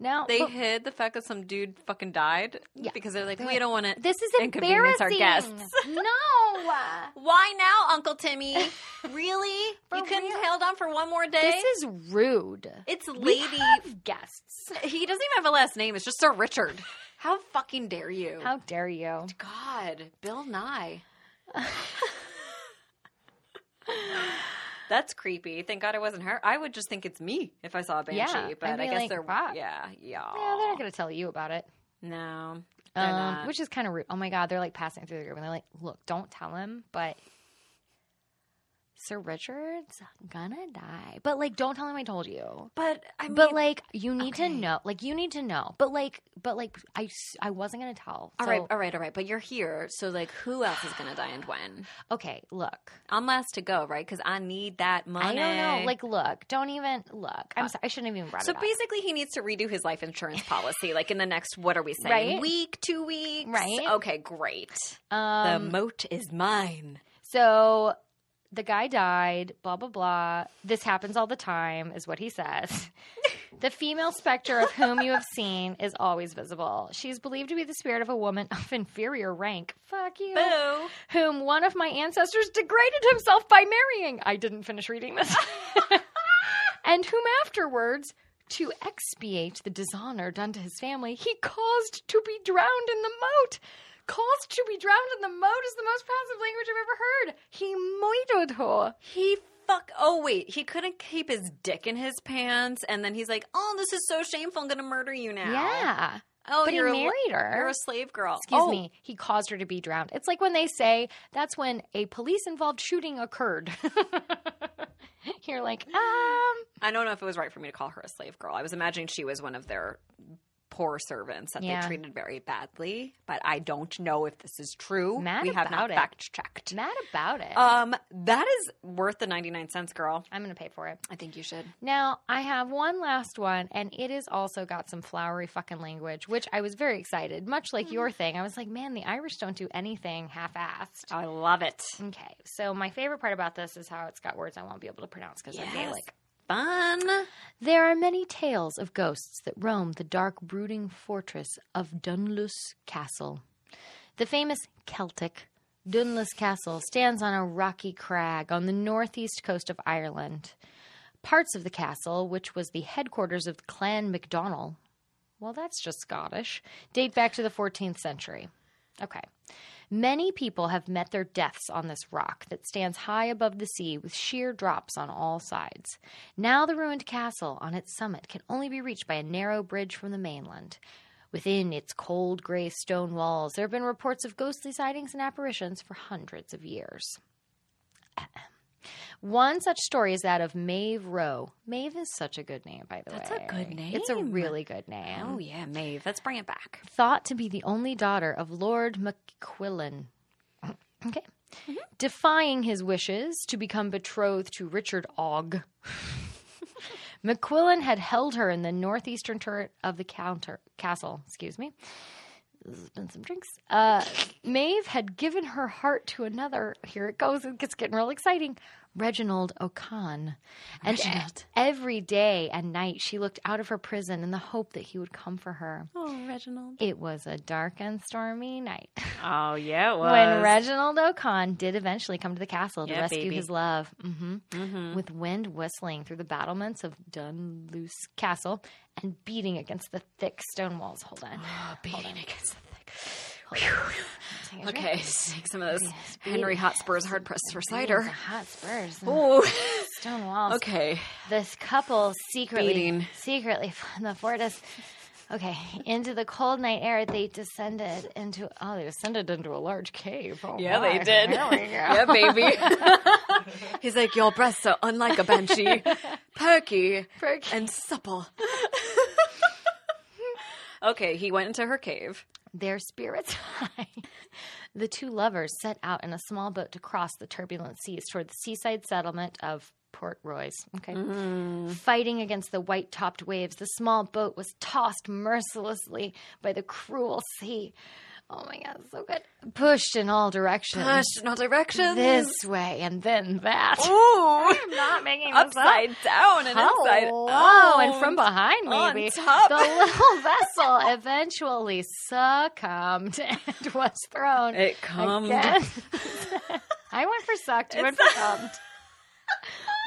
Now, They but hid the fact that some dude fucking died Yeah. because they're like, They're we like, don't want to. this is inconvenience embarrassing. our guests. no, Why now, Uncle Timmy? really? You couldn't real? held on for one more day? this is rude. it's Lady. guests. He doesn't even have a last name. It's just Sir Richard. How fucking dare you? How dare you? God, Bill Nye. That's creepy. Thank God it wasn't her. I would just think it's me if I saw a banshee, Yeah, but I'd I guess like, they're "Fuck." yeah, yeah. Yeah, they're not going to tell you about it. No, Um, which is kind of rude. Oh my god, they're like passing through the group and they're like, "Look, don't tell him, but Sir Richard's gonna die. But like, don't tell him I told you. But I mean, But like, you need okay. to know. Like, you need to know. But like, but like, I I wasn't gonna tell. all So- right, all right, all right. But you're here, so like, who else is gonna die and when? Okay, look. I'm last to go, right? Because I need that money. I don't know. Like, look. Don't even look. I'm sorry. I shouldn't have even brought So it up. basically, he needs to redo his life insurance policy, like in the next. What are we saying? Right. Week, two weeks, Right. Okay, great. Um, the moat is mine. So the guy died, blah, blah, blah. This happens all the time, is what he says. the female specter of whom you have seen is always visible. She's believed to be the spirit of a woman of inferior rank. Fuck you. Boo. Whom one of my ancestors degraded himself by marrying. I didn't finish reading this. and whom afterwards. To expiate the dishonor done to his family, he caused to be drowned in the moat. Caused to be drowned in the moat is the most passive language I've ever heard. He murdered her. He fuck. Oh wait, he couldn't keep his dick in his pants, and then he's like, "Oh, this is so shameful. I'm gonna murder you now." Yeah. Oh, but he you're a, married her. You're a slave girl. Excuse Oh, me. He caused her to be drowned. It's like when they say that's when a police involved shooting occurred. You're like, um, I don't know if it was right for me to call her a slave girl. I was imagining she was one of their poor servants that Yeah. they treated very badly, but I don't know if this is true. Mad we have not it. fact checked. mad about it. Um, that is worth the 99 cents, girl. I'm going to pay for it. I think you should. Now, I have one last one, and it has also got some flowery fucking language, which I was very excited. Much like your thing, I was like, man, the Irish don't do anything half assed. I love it. Okay, so my favorite part about this is how it's got words I won't be able to pronounce because they're Yes. Gaelic. Fun. There are many tales of ghosts that roam the dark, brooding fortress of Dunluce Castle. The famous Celtic Dunluce Castle stands on a rocky crag on the northeast coast of Ireland. Parts of the castle, which was the headquarters of Clan MacDonald, well, that's just Scottish, date back to the 14th century. Okay. Many people have met their deaths on this rock that stands high above the sea with sheer drops on all sides. Now, the ruined castle on its summit can only be reached by a narrow bridge from the mainland. Within its cold gray stone walls, there have been reports of ghostly sightings and apparitions for hundreds of years. One such story is that of Maeve Roe. Maeve is such a good name, by the way. That's a good name. It's a really good name Oh yeah, Maeve. Let's bring it back. thought to be the only daughter of Lord McQuillan. Okay. Mm-hmm. Defying his wishes to become betrothed to Richard Oge, McQuillan had held her in the northeastern turret of the counter castle. Excuse me. There's been some drinks. Uh, Maeve had given her heart to another. Here it goes. It gets getting real exciting. Reginald O'Con. And Reginald. every day and night she looked out of her prison in the hope that he would come for her. Oh, Reginald. It was a dark and stormy night Oh yeah, it was. when Reginald O'Con did eventually come to the castle to Yeah, rescue baby. his love. hmm Mhm. With wind whistling through the battlements of Dunluce Castle and beating against the thick stone walls. Hold on. Oh, beating against the thick. Take a drink. Okay, take some of those Henry. Hotspur's hard pressed for cider. Hot spurs. and Ooh. Stone walls. okay. This couple secretly, Beating. secretly from the fortress. Okay, into the cold night air, they descended into. Oh, they descended into a large cave. Oh, Yeah, my. they did. There we go. yeah, baby. He's like, your breasts are unlike a banshee, perky, Perky. and supple. okay, he went into her cave. Their spirits high. The two lovers set out in a small boat to cross the turbulent seas toward the seaside settlement of Port Royce. Okay. Mm-hmm. Fighting against the white topped waves, the small boat was tossed mercilessly by the cruel sea. Oh my God, so good. Pushed in all directions. Pushed in all directions. This way and then that. Ooh. I'm not making this Upside down and up. inside oh, Hello, out. and from behind, On maybe. top. The little vessel eventually succumbed and was thrown. It comes. I went for sucked. You went for cummed.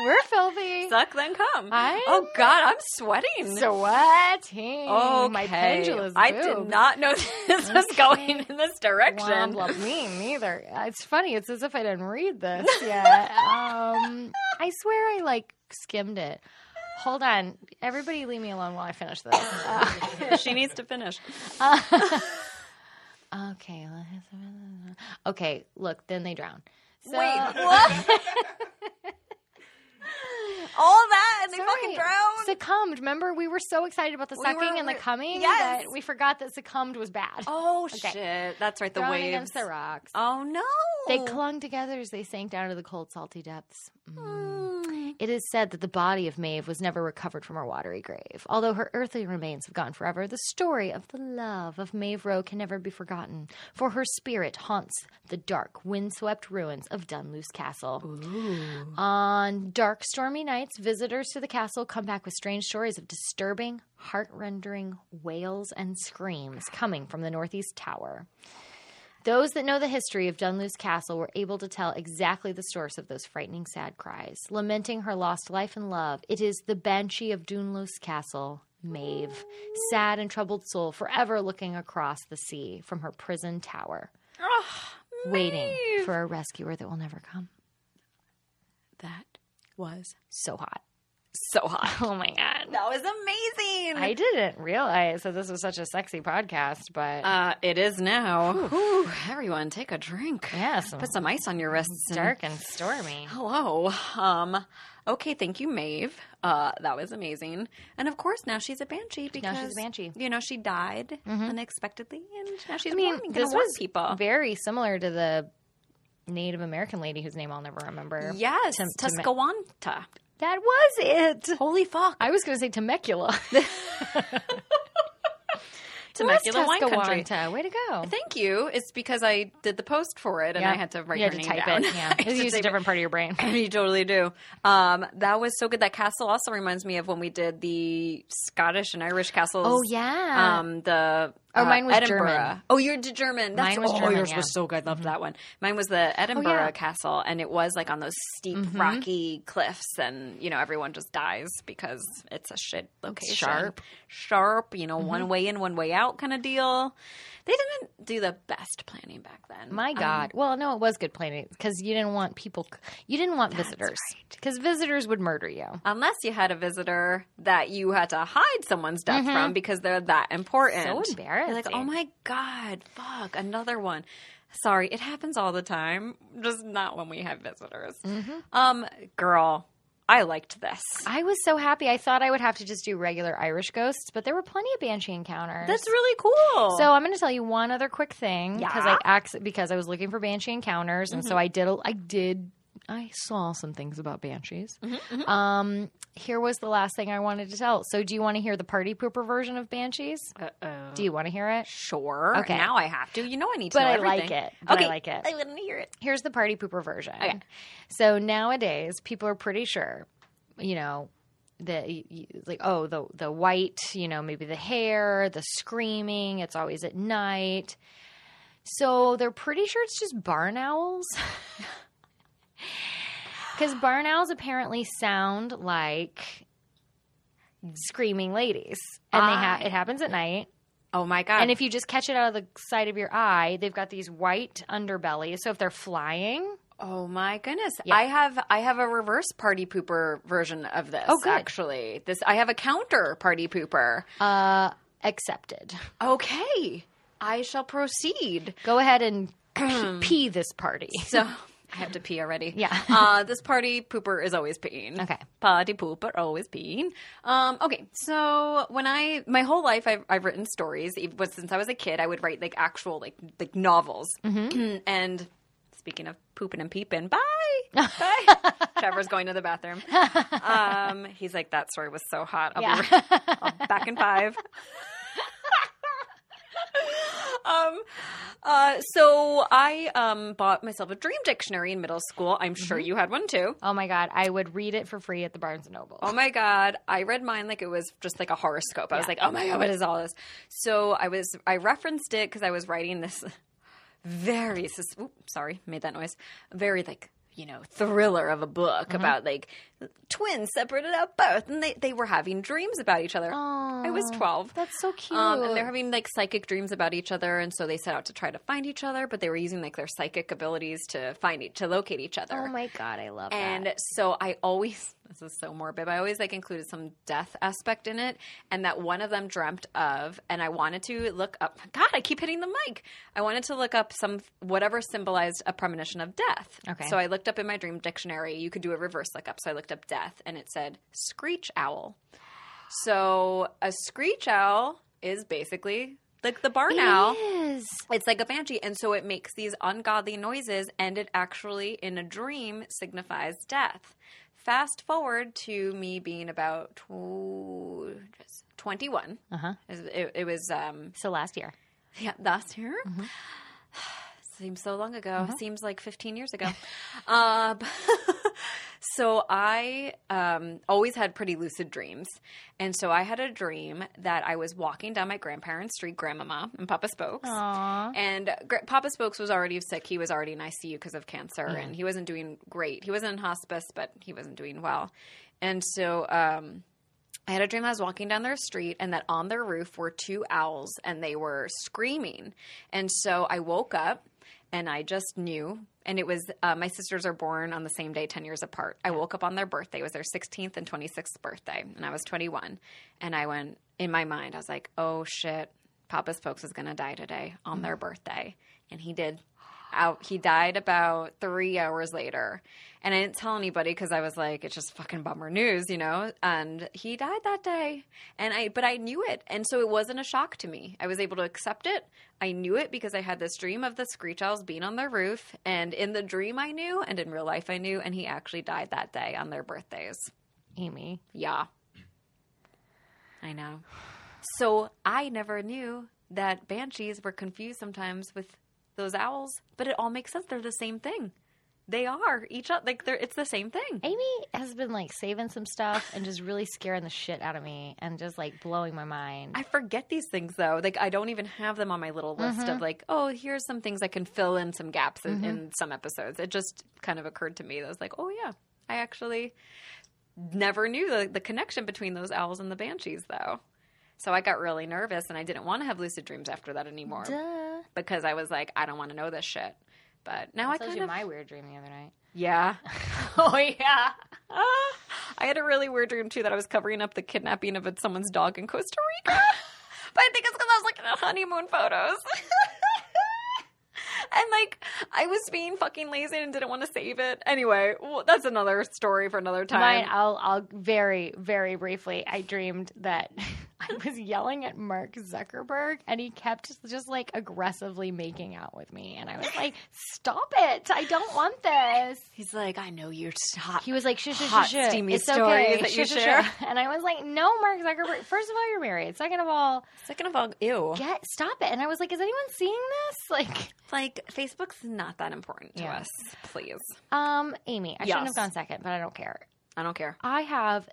We're filthy. Suck, then come. I- oh, God, I'm sweating. Sweating. Oh, My pendulous I did not know this was going in this direction. Womp, womp, me neither. It's funny. It's as if I didn't read this yet. um, I swear I like skimmed it. Hold on, everybody, leave me alone while I finish this. Uh, she needs to finish. okay. Okay. Look, then they drown. So, Wait, what? All that, and they fucking drowned. Succumbed. Remember, we were so excited about the We sucking were and the coming Yes. that we forgot that succumbed was bad. oh Okay. shit! That's right. The waves. against the rocks. Oh no! They clung together as they sank down to the cold, salty depths. Mm. It is said that the body of Maeve was never recovered from her watery grave. Although her earthly remains have gone forever, the story of the love of Maeve Roe can never be forgotten, for her spirit haunts the dark, windswept ruins of Dunluce Castle. On dark, stormy nights, visitors to the castle come back with strange stories of disturbing, heart-rending wails and screams coming from the northeast tower. Those that know the history of Dunluce Castle were able to tell exactly the source of those frightening, sad cries. Lamenting her lost life and love, it is the Banshee of Dunluce Castle, Maeve, sad and troubled soul, forever looking across the sea from her prison tower, waiting for a rescuer that will never come. That was So hot. So hot. Oh my God. That was amazing. I didn't realize that this was such a sexy podcast, but uh, it is now. Whew. Everyone, take a drink. yes, Put some ice on your wrists. it's and- dark and stormy. Hello. Um. Okay. Thank you, Maeve. Uh, that was amazing. And of course, now she's a banshee because Now she's a banshee. You know, she died unexpectedly, and now she's I mean, warming, this was people. very similar to the Native American lady whose name I'll never remember. yes, Tem- Tem- Tuscawanta. That was it. Holy fuck! I was going to say Temecula. Temecula wine country. Way to go. Thank you. It's because I did the post for it, and I had to write you to name type down. it. Yeah, it to used a different part of your brain. you totally do. Um, that was so good. That castle also reminds me of when we did the Scottish and Irish castles. Oh yeah. Um, the Oh, uh, mine was Edinburgh. German. Oh, you're German. That's, Mine was oh, German, Yours yeah. Mm-hmm. Oh, was so good. I loved that one. Mine was the Edinburgh yeah. castle, and it was like on those steep, Mm-hmm. rocky cliffs, and you know everyone just dies because it's a shit location. sharp. sharp. You know, Mm-hmm. one way in, one way out kind of deal. They didn't do the best planning back then. My God. well, no, it was good planning because you didn't want people. You didn't want visitors right. because visitors would murder you. unless you had a visitor that you had to hide someone's death from because they're that important. Mm-hmm. So You're like, oh my god, fuck, another one. Sorry, it happens all the time, just not when we have visitors. Mm-hmm. Um, girl, I liked this. I was so happy. I thought I would have to just do regular Irish ghosts, but there were plenty of banshee encounters. That's really cool. So I'm going to tell you one other quick thing because Yeah. I acc- because I was looking for banshee encounters, and so mm-hmm. I did. A, I did. I saw some things about banshees. Um, here was the last thing I wanted to tell. So, do you want to hear the party pooper version of banshees? Uh-oh. Do you want to hear it? Sure. Okay. Now I have to. You know I need to But I everything. like it. But I like it. I wouldn't hear it. Here's the party pooper version. Okay. So nowadays, people are pretty sure, you know, the y- like oh the the white, you know, maybe the hair, the screaming. It's always at night. So they're pretty sure it's just barn owls. Because barn owls apparently sound like screaming ladies, and they ha- it happens at night. Oh my god. And if you just catch it out of the side of your eye, they've got these white underbellies. So if they're flying, Oh my goodness! Yeah. I have I have a reverse party pooper version of this. Oh, good. Actually, this I have a counter party pooper. uh, accepted. Okay, I shall proceed. Go ahead and pee, pee this party. So I have to pee already. Yeah. uh, this party pooper is always peeing. Okay. Party pooper always peeing. Um, okay. So when I my whole life I've, I've written stories. Even since I was a kid, I would write like actual like like novels. Mm-hmm. and speaking of pooping and peeping, bye. Bye. Trevor's going to the bathroom. Um, he's like, that story was so hot. I'll be Yeah. right- I'll back in five. um, uh, so I um bought myself a dream dictionary in middle school. I'm sure Mm-hmm. you had one too. oh my god, I would read it for free at the Barnes and Noble. Oh my god, I read mine like it was just like a horoscope. I was like, "Oh my god, what is all this?" So I was I referenced it cuz I was writing this very sus- oop, sorry, made that noise. Very like, you know, thriller of a book Mm-hmm. about like twins separated at birth and they they were having dreams about each other. Aw, I was 12. That's so cute. Um, and they're having like psychic dreams about each other, and so they set out to try to find each other, but they were using like their psychic abilities to find each to locate each other. oh my god, I love And that. And so I always, this is so morbid, I always like included some death aspect in it. And that one of them dreamt of, and I wanted to look up, God, I keep hitting the mic. I wanted to look up some, whatever symbolized a premonition of death. Okay. So I looked up in my dream dictionary, you could do a reverse lookup. So I looked looked up death and it said screech owl. So a screech owl is basically like the barn owl. is. It's like a banshee, and so it makes these ungodly noises, and it actually, in a dream, signifies death. Fast forward to me being about tw- 21. Uh huh. It, it was, um, So last year. yeah, last year. Mm-hmm. Seems so long ago. Seems like 15 years ago. uh, so I um, always had pretty lucid dreams. And so I had a dream that I was walking down my grandparents' street, Grandmama and Papa Spokes. Aww. And Gr- Papa Spokes was already sick. He was already in ICU because of cancer, and he wasn't doing great. He wasn't in hospice, but he wasn't doing well. And so um, I had a dream I was walking down their street, and that on their roof were two owls, and they were screaming. And so I woke up, and I just knew. And it was uh, my sisters are born on the same day, ten years apart. I woke up on their birthday. It was their 16th and 26th birthday, and I was 21. And I went in my mind, I was like, "Oh shit, Papa Spokes is gonna die today on their birthday," and he did. Out, he died about three hours later, and I didn't tell anybody because I was like, "It's just fucking bummer news," you know. And he died that day, and I, but I knew it, and so it wasn't a shock to me. I was able to accept it. I knew it because I had this dream of the screech owls being on their roof, and in the dream I knew, and in real life I knew, and he actually died that day on their birthdays. Amy. Yeah. I know. So I never knew that banshees were confused sometimes with those owls, but it all makes sense. They're the same thing. They are each other. Like they're it's the same thing. Amy has been like saving some stuff and just really scaring the shit out of me and just like blowing my mind. I forget these things though. Like I don't even have them on my little list of mm-hmm. like, oh, here's some things I can fill in some gaps in, in mm-hmm. some episodes. It just kind of occurred to me. that I was like, oh yeah, I actually never knew the, the connection between those owls and the banshees though. So I got really nervous and I didn't want to have lucid dreams after that anymore Duh. because I was like, I don't want to know this shit. But now I, I told kind you of my weird dream the other night. yeah. Oh yeah. Ah, I had a really weird dream too that I was covering up the kidnapping of someone's dog in Costa Rica. but I think it's because I was looking at honeymoon photos. and like I was being fucking lazy and didn't want to save it. Anyway, well, that's another story for another time. Mine, I'll, I'll very, very briefly. I dreamed that I was yelling at Mark Zuckerberg, and he kept just like aggressively making out with me, and I was like, "Stop it! I don't want this." He's like, I know you're hot. He was like, "Shush, shush, Hot, shush, steamy it's stories okay. that you Shush, share." shush." And I was like, "No, Mark Zuckerberg. First of all, you're married. Second of all, Second of all, ew. get stop it." And I was like, "Is anyone seeing this?" Like, Like Facebook's not that important to Yeah. us. Please, um, Amy, I shouldn't have gone second, but I don't care. I don't care. I have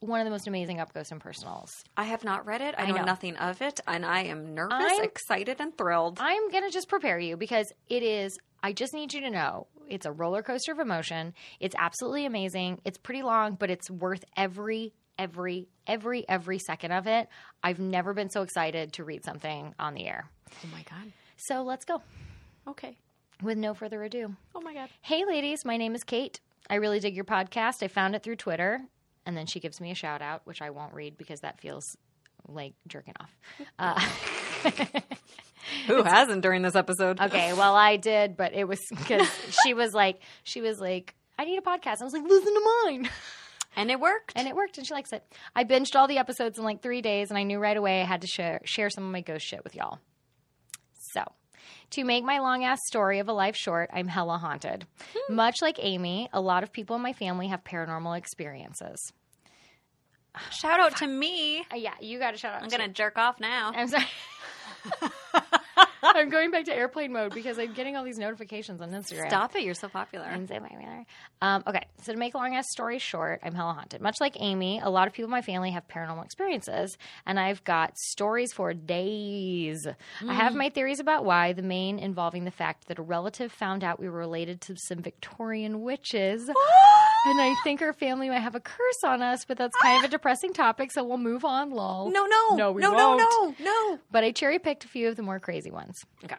one of the most amazing up close and personals. I have not read it. I, I know, know. nothing of it, and I am nervous, I'm- excited, and thrilled. I'm going to just prepare you because it is, I just need you to know it's a roller coaster of emotion. It's absolutely amazing. It's pretty long, but it's worth every, every, every, every second of it. I've never been so excited to read something on the air. oh my god. So let's go Okay. with no further ado. Oh my god. Hey, ladies, my name is Kate. I really dig your podcast. I found it through Twitter. And then she gives me a shout out, which I won't read because that feels like jerking off. Uh, Who hasn't during this episode? Okay, well, I did, but it was because she was like, she was like, I need a podcast. I was like, listen to mine. And it worked. And it worked, and she likes it. I binged all the episodes in like three days, and I knew right away I had to share, share some of my ghost shit with y'all. So, to make my long ass story of a life short, I'm hella haunted. Much like Amy, a lot of people in my family have paranormal experiences. Shout out to me. Uh, yeah, you got to shout out. I'm gonna jerk off now. I'm sorry. I'm going back to airplane mode because I'm getting all these notifications on Instagram. Stop it! You're so popular. I'm so popular. Um, okay, so to make a long ass story short, I'm hella haunted. Much like Amy, a lot of people in my family have paranormal experiences, and I've got stories for days. I have my theories about why. The main involving the fact that a relative found out we were related to some Victorian witches. And I think our family might have a curse on us, but that's kind of a depressing topic, so we'll move on, lol. no, no, No, we no, no, won't. no, no. But I cherry picked a few of the more crazy ones. Okay.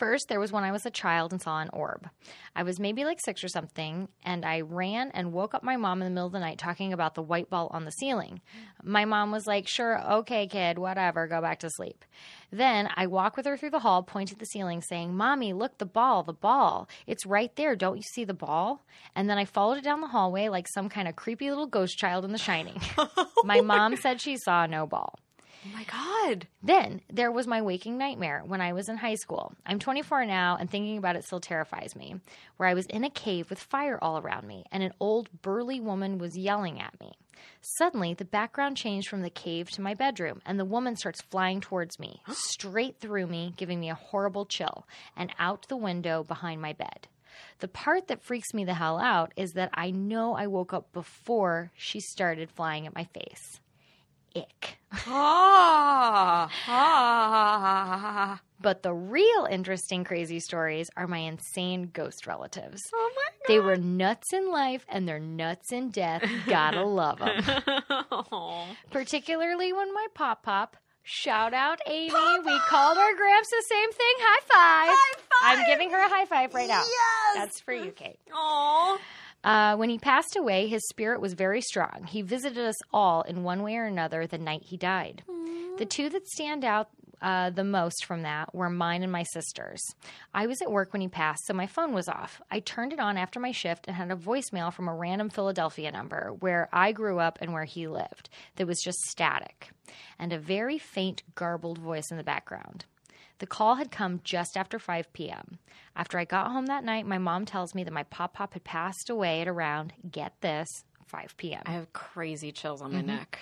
First, there was when I was a child and saw an orb. I was maybe like six or something, and I ran and woke up my mom in the middle of the night talking about the white ball on the ceiling. My mom was like, Sure, okay, kid, whatever, go back to sleep. Then I walk with her through the hall, pointing at the ceiling, saying, Mommy, look, the ball, the ball. It's right there. Don't you see the ball? And then I followed it down the hallway like some kind of creepy little ghost child in The Shining. my mom said she saw no ball. Oh my god. Then there was my waking nightmare when I was in high school. I'm 24 now, and thinking about it still terrifies me. Where I was in a cave with fire all around me, and an old burly woman was yelling at me. Suddenly, the background changed from the cave to my bedroom, and the woman starts flying towards me, straight through me, giving me a horrible chill, and out the window behind my bed. The part that freaks me the hell out is that I know I woke up before she started flying at my face. Ick. Ah. ah. But the real interesting crazy stories are my insane ghost relatives. Oh my god. They were nuts in life and they're nuts in death. Gotta love them. Oh. Particularly when my pop pop, shout out Amy, we called our gramps the same thing. High five. High five. I'm giving her a high five right now. Yes. That's for you, Kate. Aw. Uh, when he passed away, his spirit was very strong. He visited us all in one way or another the night he died. The two that stand out uh, the most from that were mine and my sister's. I was at work when he passed, so my phone was off. I turned it on after my shift and had a voicemail from a random Philadelphia number where I grew up and where he lived that was just static and a very faint, garbled voice in the background. The call had come just after 5 p.m. After I got home that night, my mom tells me that my pop pop had passed away at around, get this, 5 p.m. I have crazy chills on my mm-hmm. neck.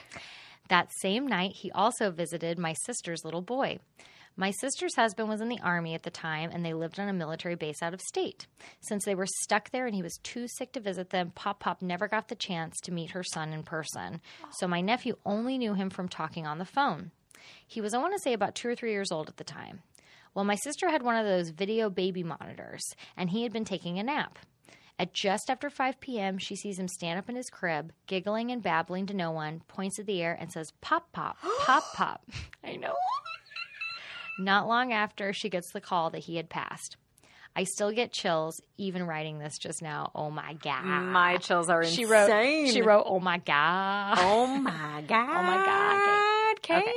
That same night, he also visited my sister's little boy. My sister's husband was in the army at the time, and they lived on a military base out of state. Since they were stuck there and he was too sick to visit them, Pop Pop never got the chance to meet her son in person. So my nephew only knew him from talking on the phone. He was, I want to say, about two or three years old at the time. Well, my sister had one of those video baby monitors, and he had been taking a nap. At just after 5 p.m., she sees him stand up in his crib, giggling and babbling to no one, points at the air, and says, Pop, pop, pop, pop. I know. Not long after, she gets the call that he had passed. I still get chills even writing this just now. Oh my god. My chills are she insane. wrote she wrote oh my god. Oh my god. Oh my God, Kate. Okay.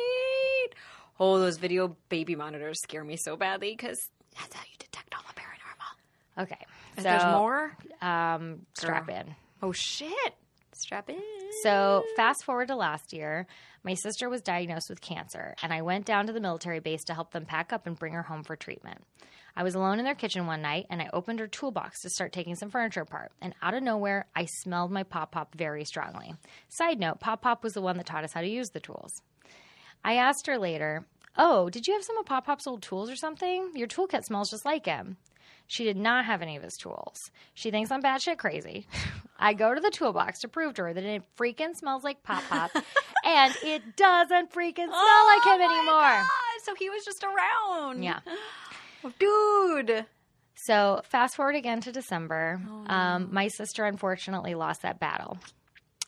Oh, those video baby monitors scare me so badly because that's how you detect all the paranormal. Okay. If so there's more, um strap in. oh shit. Strap in. So, fast forward to last year, my sister was diagnosed with cancer, and I went down to the military base to help them pack up and bring her home for treatment. I was alone in their kitchen one night, and I opened her toolbox to start taking some furniture apart. And out of nowhere, I smelled my Pop Pop very strongly. Side note Pop Pop was the one that taught us how to use the tools. I asked her later, Oh, did you have some of Pop Pop's old tools or something? Your toolkit smells just like him. She did not have any of his tools. She thinks I'm batshit crazy. I go to the toolbox to prove to her that it freaking smells like Pop Pop, and it doesn't freaking smell like him Oh anymore. God, so he was just around. Yeah. Dude. So fast forward again to December. Oh, um, my sister unfortunately lost that battle.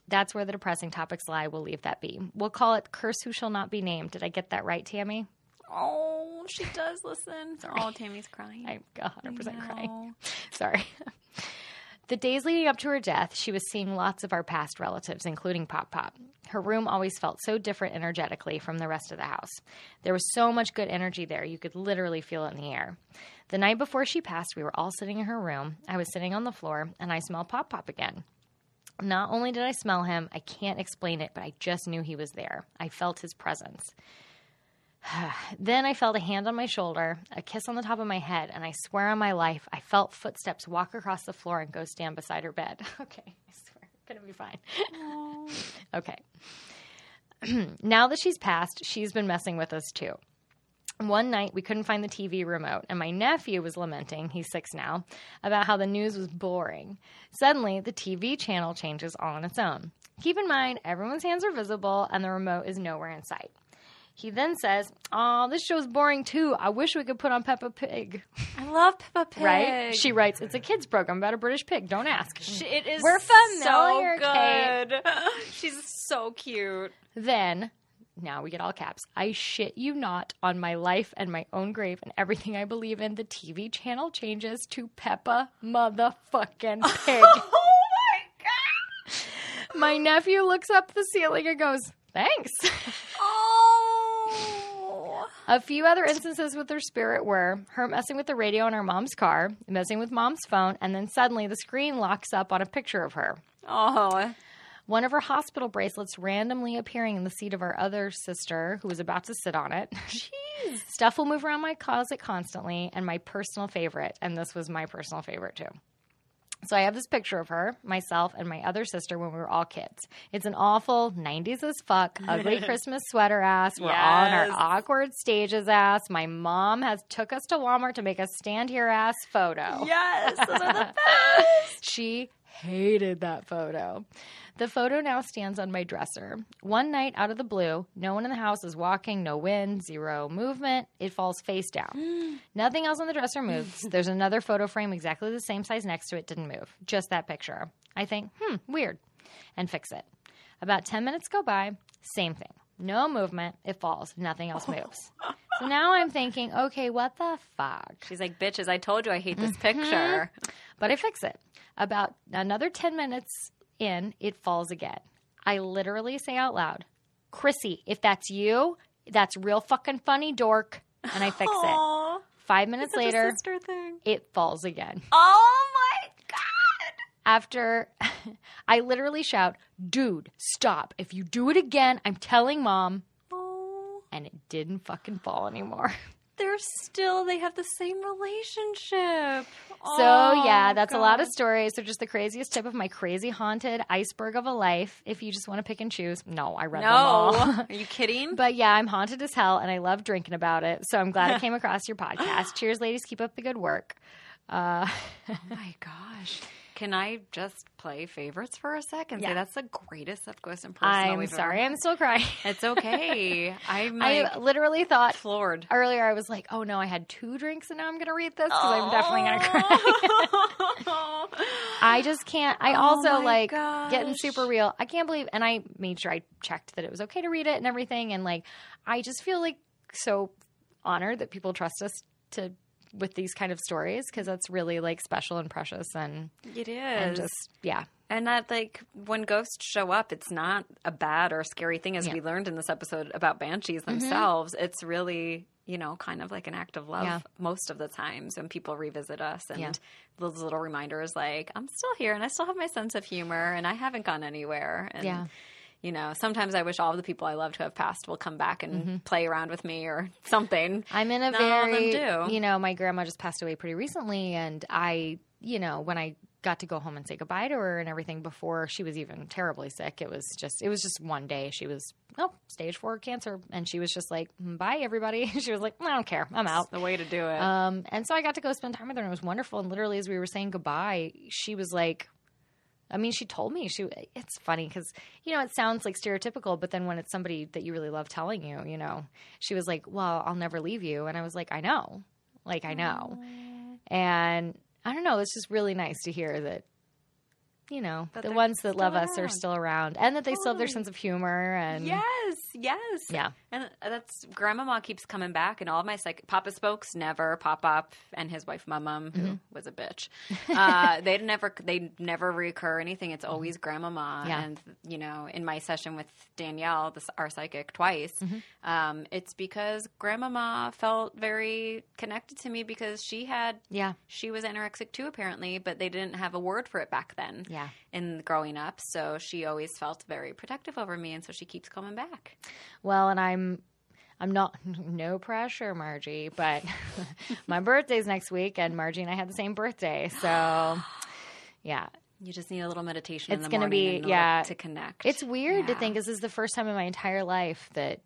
That's where the depressing topics lie. We'll leave that be. We'll call it "Curse Who Shall Not Be Named." Did I get that right, Tammy? Oh, she does listen. Oh, Tammy's crying. I'm 100 percent crying. Sorry. The days leading up to her death, she was seeing lots of our past relatives, including Pop Pop. Her room always felt so different energetically from the rest of the house. There was so much good energy there, you could literally feel it in the air. The night before she passed, we were all sitting in her room. I was sitting on the floor, and I smelled Pop Pop again. Not only did I smell him, I can't explain it, but I just knew he was there. I felt his presence. then I felt a hand on my shoulder, a kiss on the top of my head, and I swear on my life, I felt footsteps walk across the floor and go stand beside her bed. Okay, I swear, gonna be fine. okay. now that she's passed, she's been messing with us too. One night, we couldn't find the TV remote, and my nephew was lamenting, he's six now, about how the news was boring. Suddenly, the TV channel changes all on its own. Keep in mind, everyone's hands are visible, and the remote is nowhere in sight. He then says, Oh, this show's boring too. I wish we could put on Peppa Pig. I love Peppa Pig. Right? She writes, It's a kid's program about a British pig. Don't ask. She- it is We're familiar, so good. She's so cute. Then, now we get all caps. I shit you not on my life and my own grave and everything I believe in. The TV channel changes to Peppa motherfucking oh Pig. Oh my god! my nephew looks up the ceiling and goes, Thanks. Oh. A few other instances with her spirit were her messing with the radio in her mom's car, messing with mom's phone, and then suddenly the screen locks up on a picture of her. Oh. One of her hospital bracelets randomly appearing in the seat of our other sister who was about to sit on it. Jeez. Stuff will move around my closet constantly, and my personal favorite, and this was my personal favorite too. So I have this picture of her, myself, and my other sister when we were all kids. It's an awful 90s as fuck, ugly Christmas sweater ass. We're all in our awkward stages ass. My mom has took us to Walmart to make a stand here ass photo. Yes, those are the best. She hated that photo. The photo now stands on my dresser. One night out of the blue, no one in the house is walking, no wind, zero movement. It falls face down. Nothing else on the dresser moves. There's another photo frame exactly the same size next to it, didn't move. Just that picture. I think, hmm, weird, and fix it. About 10 minutes go by, same thing. No movement, it falls, nothing else moves. So now I'm thinking, okay, what the fuck? She's like, bitches, I told you I hate this Mm-hmm. picture. But I fix it. About another 10 minutes in, it falls again. I literally say out loud, Chrissy, if that's you, that's real fucking funny, dork. And I fix it. Five minutes later, it falls again. Oh my god! After I literally shout, dude, stop. If you do it again, I'm telling mom. And it didn't fucking fall anymore. they're still they have the same relationship. So yeah, Oh, that's a lot of stories. They're just the craziest tip of my crazy haunted iceberg of a life. If you just want to pick and choose, no, I read them all. Are you kidding? But yeah, I'm haunted as hell, and I love drinking about it. So I'm glad I came across your podcast. Cheers, ladies. Keep up the good work. Uh, oh my gosh. Can I just play favorites for a second? Yeah. Say that's the greatest up close and personal. I'm ever sorry, had. I'm still crying. It's okay. I'm like I literally thought floored. earlier I was like, oh no, I had two drinks, and now I'm gonna read this because I'm definitely gonna cry. I just can't. I Oh also my like getting super real. I can't believe, and I made sure I checked that it was okay to read it and everything. And like, I just feel like so honored that people trust us to with these kind of stories because that's really like special and precious and It is. and just yeah, And that, like, when ghosts show up, it's not a bad or scary thing, as Yeah. Mm-hmm. we learned in this episode about banshees themselves. It's really, you know, kind of like an act of love Yeah. most of the times when people revisit us. And Yeah. those little reminders, like, I'm still here and I still have my sense of humor and I haven't gone anywhere. And, Yeah. You know, sometimes I wish all of the people I loved who have passed will come back and Mm-hmm. play around with me or something. I'm in a Not very, do. you know, my grandma just passed away pretty recently, and I, you know, when I got to go home and say goodbye to her and everything before she was even terribly sick, it was just, it was just one day. She was, oh, stage four cancer, and she was just like, "Mm, bye, everybody. she was like, I don't care, I'm out. The way to do it. Um, and so I got to go spend time with her, and it was wonderful. And literally, as we were saying goodbye, she was like, I mean, she told me she. It's funny because you know it sounds like stereotypical, but then when it's somebody that you really love telling you, you know, she was like, "Well, I'll never leave you," and I was like, "I know, like I know," and I don't know. It's just really nice to hear that. You know, That the ones that love us are still around, and that they still have their sense of humor. And Yes, yes. yeah, And that's grandmama keeps coming back, and all of my psych Papa Spokes never pop up, and his wife Mum Mum, who Mm-hmm. was a bitch, uh, they never they never reoccur anything. It's always grandmama. Mm-hmm. Yeah. And you know, in my session with Danielle, this our psychic twice, Mm-hmm. um, it's because grandmama felt very connected to me because she had yeah, she was anorexic too apparently, but they didn't have a word for it back then. yeah. In growing up, so she always felt very protective over me, and so she keeps coming back. Well, and I'm I'm not no pressure, Margie, but my birthday's next week and Margie and I had the same birthday. So yeah. You just need a little meditation. in It's gonna morning be- yeah. to connect. It's weird to think this is the first time in my entire life that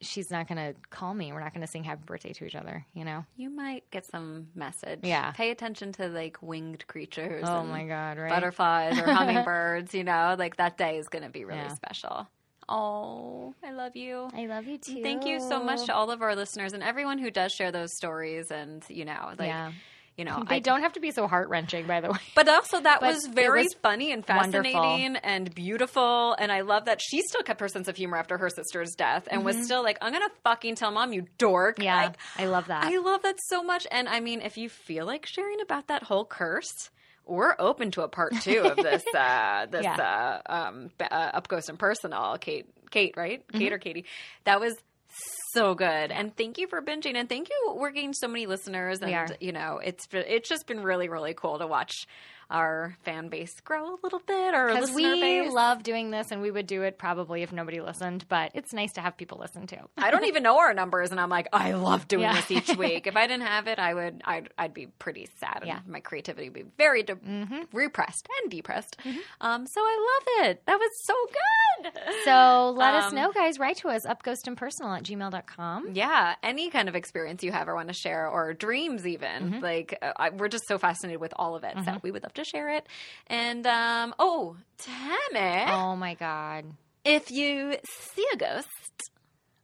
she's not gonna call me. We're not gonna sing happy birthday to each other, you know? You might get some message. Yeah. Pay attention to like winged creatures. Oh and my god, right? Butterflies or hummingbirds. you know, like that day is going to be really Yeah. special. Oh, I love you. I love you too. Thank you so much to all of our listeners and everyone who does share those stories. And you know, like yeah. you know, They I don't have to be so heart wrenching, by the way. But also, that But was very was funny and wonderful. fascinating and beautiful. And I love that she still kept her sense of humor after her sister's death and was still like, I'm going to fucking tell mom, you dork. Mm-hmm. Yeah, Like, I love that. I love that so much. And I mean, if you feel like sharing about that whole curse, we're open to a part two of this, uh, this, uh, um, uh, up close and personal. Kate, Kate, right? Mm-hmm. Kate or Katie. That was so good. And thank you for binging. And thank you. We're getting so many listeners. And, you know, it's, it's just been really, really cool to watch our fan base grow a little bit, or Because we base. love doing this, and we would do it probably if nobody listened. But it's nice to have people listen too. I don't even know our numbers, and I'm like, I love doing Yeah. this each week. If I didn't have it, I would, I'd, I'd be pretty sad, and Yeah. my creativity would be very de- repressed and depressed. Um, so I love it. That was so good. So let us Um, know, guys. Write to us, upghostimpersonal at gmail.com. Yeah, any kind of experience you have or want to share, or dreams, even like uh, I, we're just so fascinated with all of it. So we would love to share it. And um, oh, Tammy, Oh my God. if you see a ghost,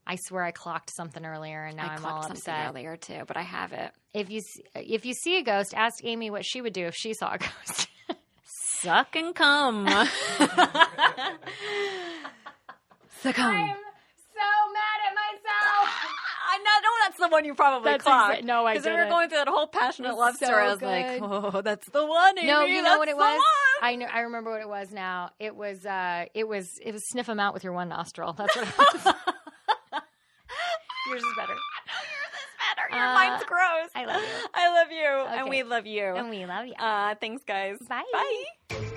I swear I clocked something earlier and now I am all clocked something upset. earlier too, but I have it. If you if you see a ghost, ask Amy what she would do if she saw a ghost. Suck and come. Succumb. so mad at myself. I know, no, that's the one you probably That's clocked. exa- no, I Because we were going through that whole passionate love so story. I was good. like, oh, that's the one. Amy. No, you know what it was. one." I know. I remember what it was. Now it was. uh It was. It was sniff them out with your one nostril. That's what it was. Yours is better. Yours is better. Your Uh, mine's gross. I love you. I love you. And we love you. And we love you. Uh, thanks, guys. Bye. Bye.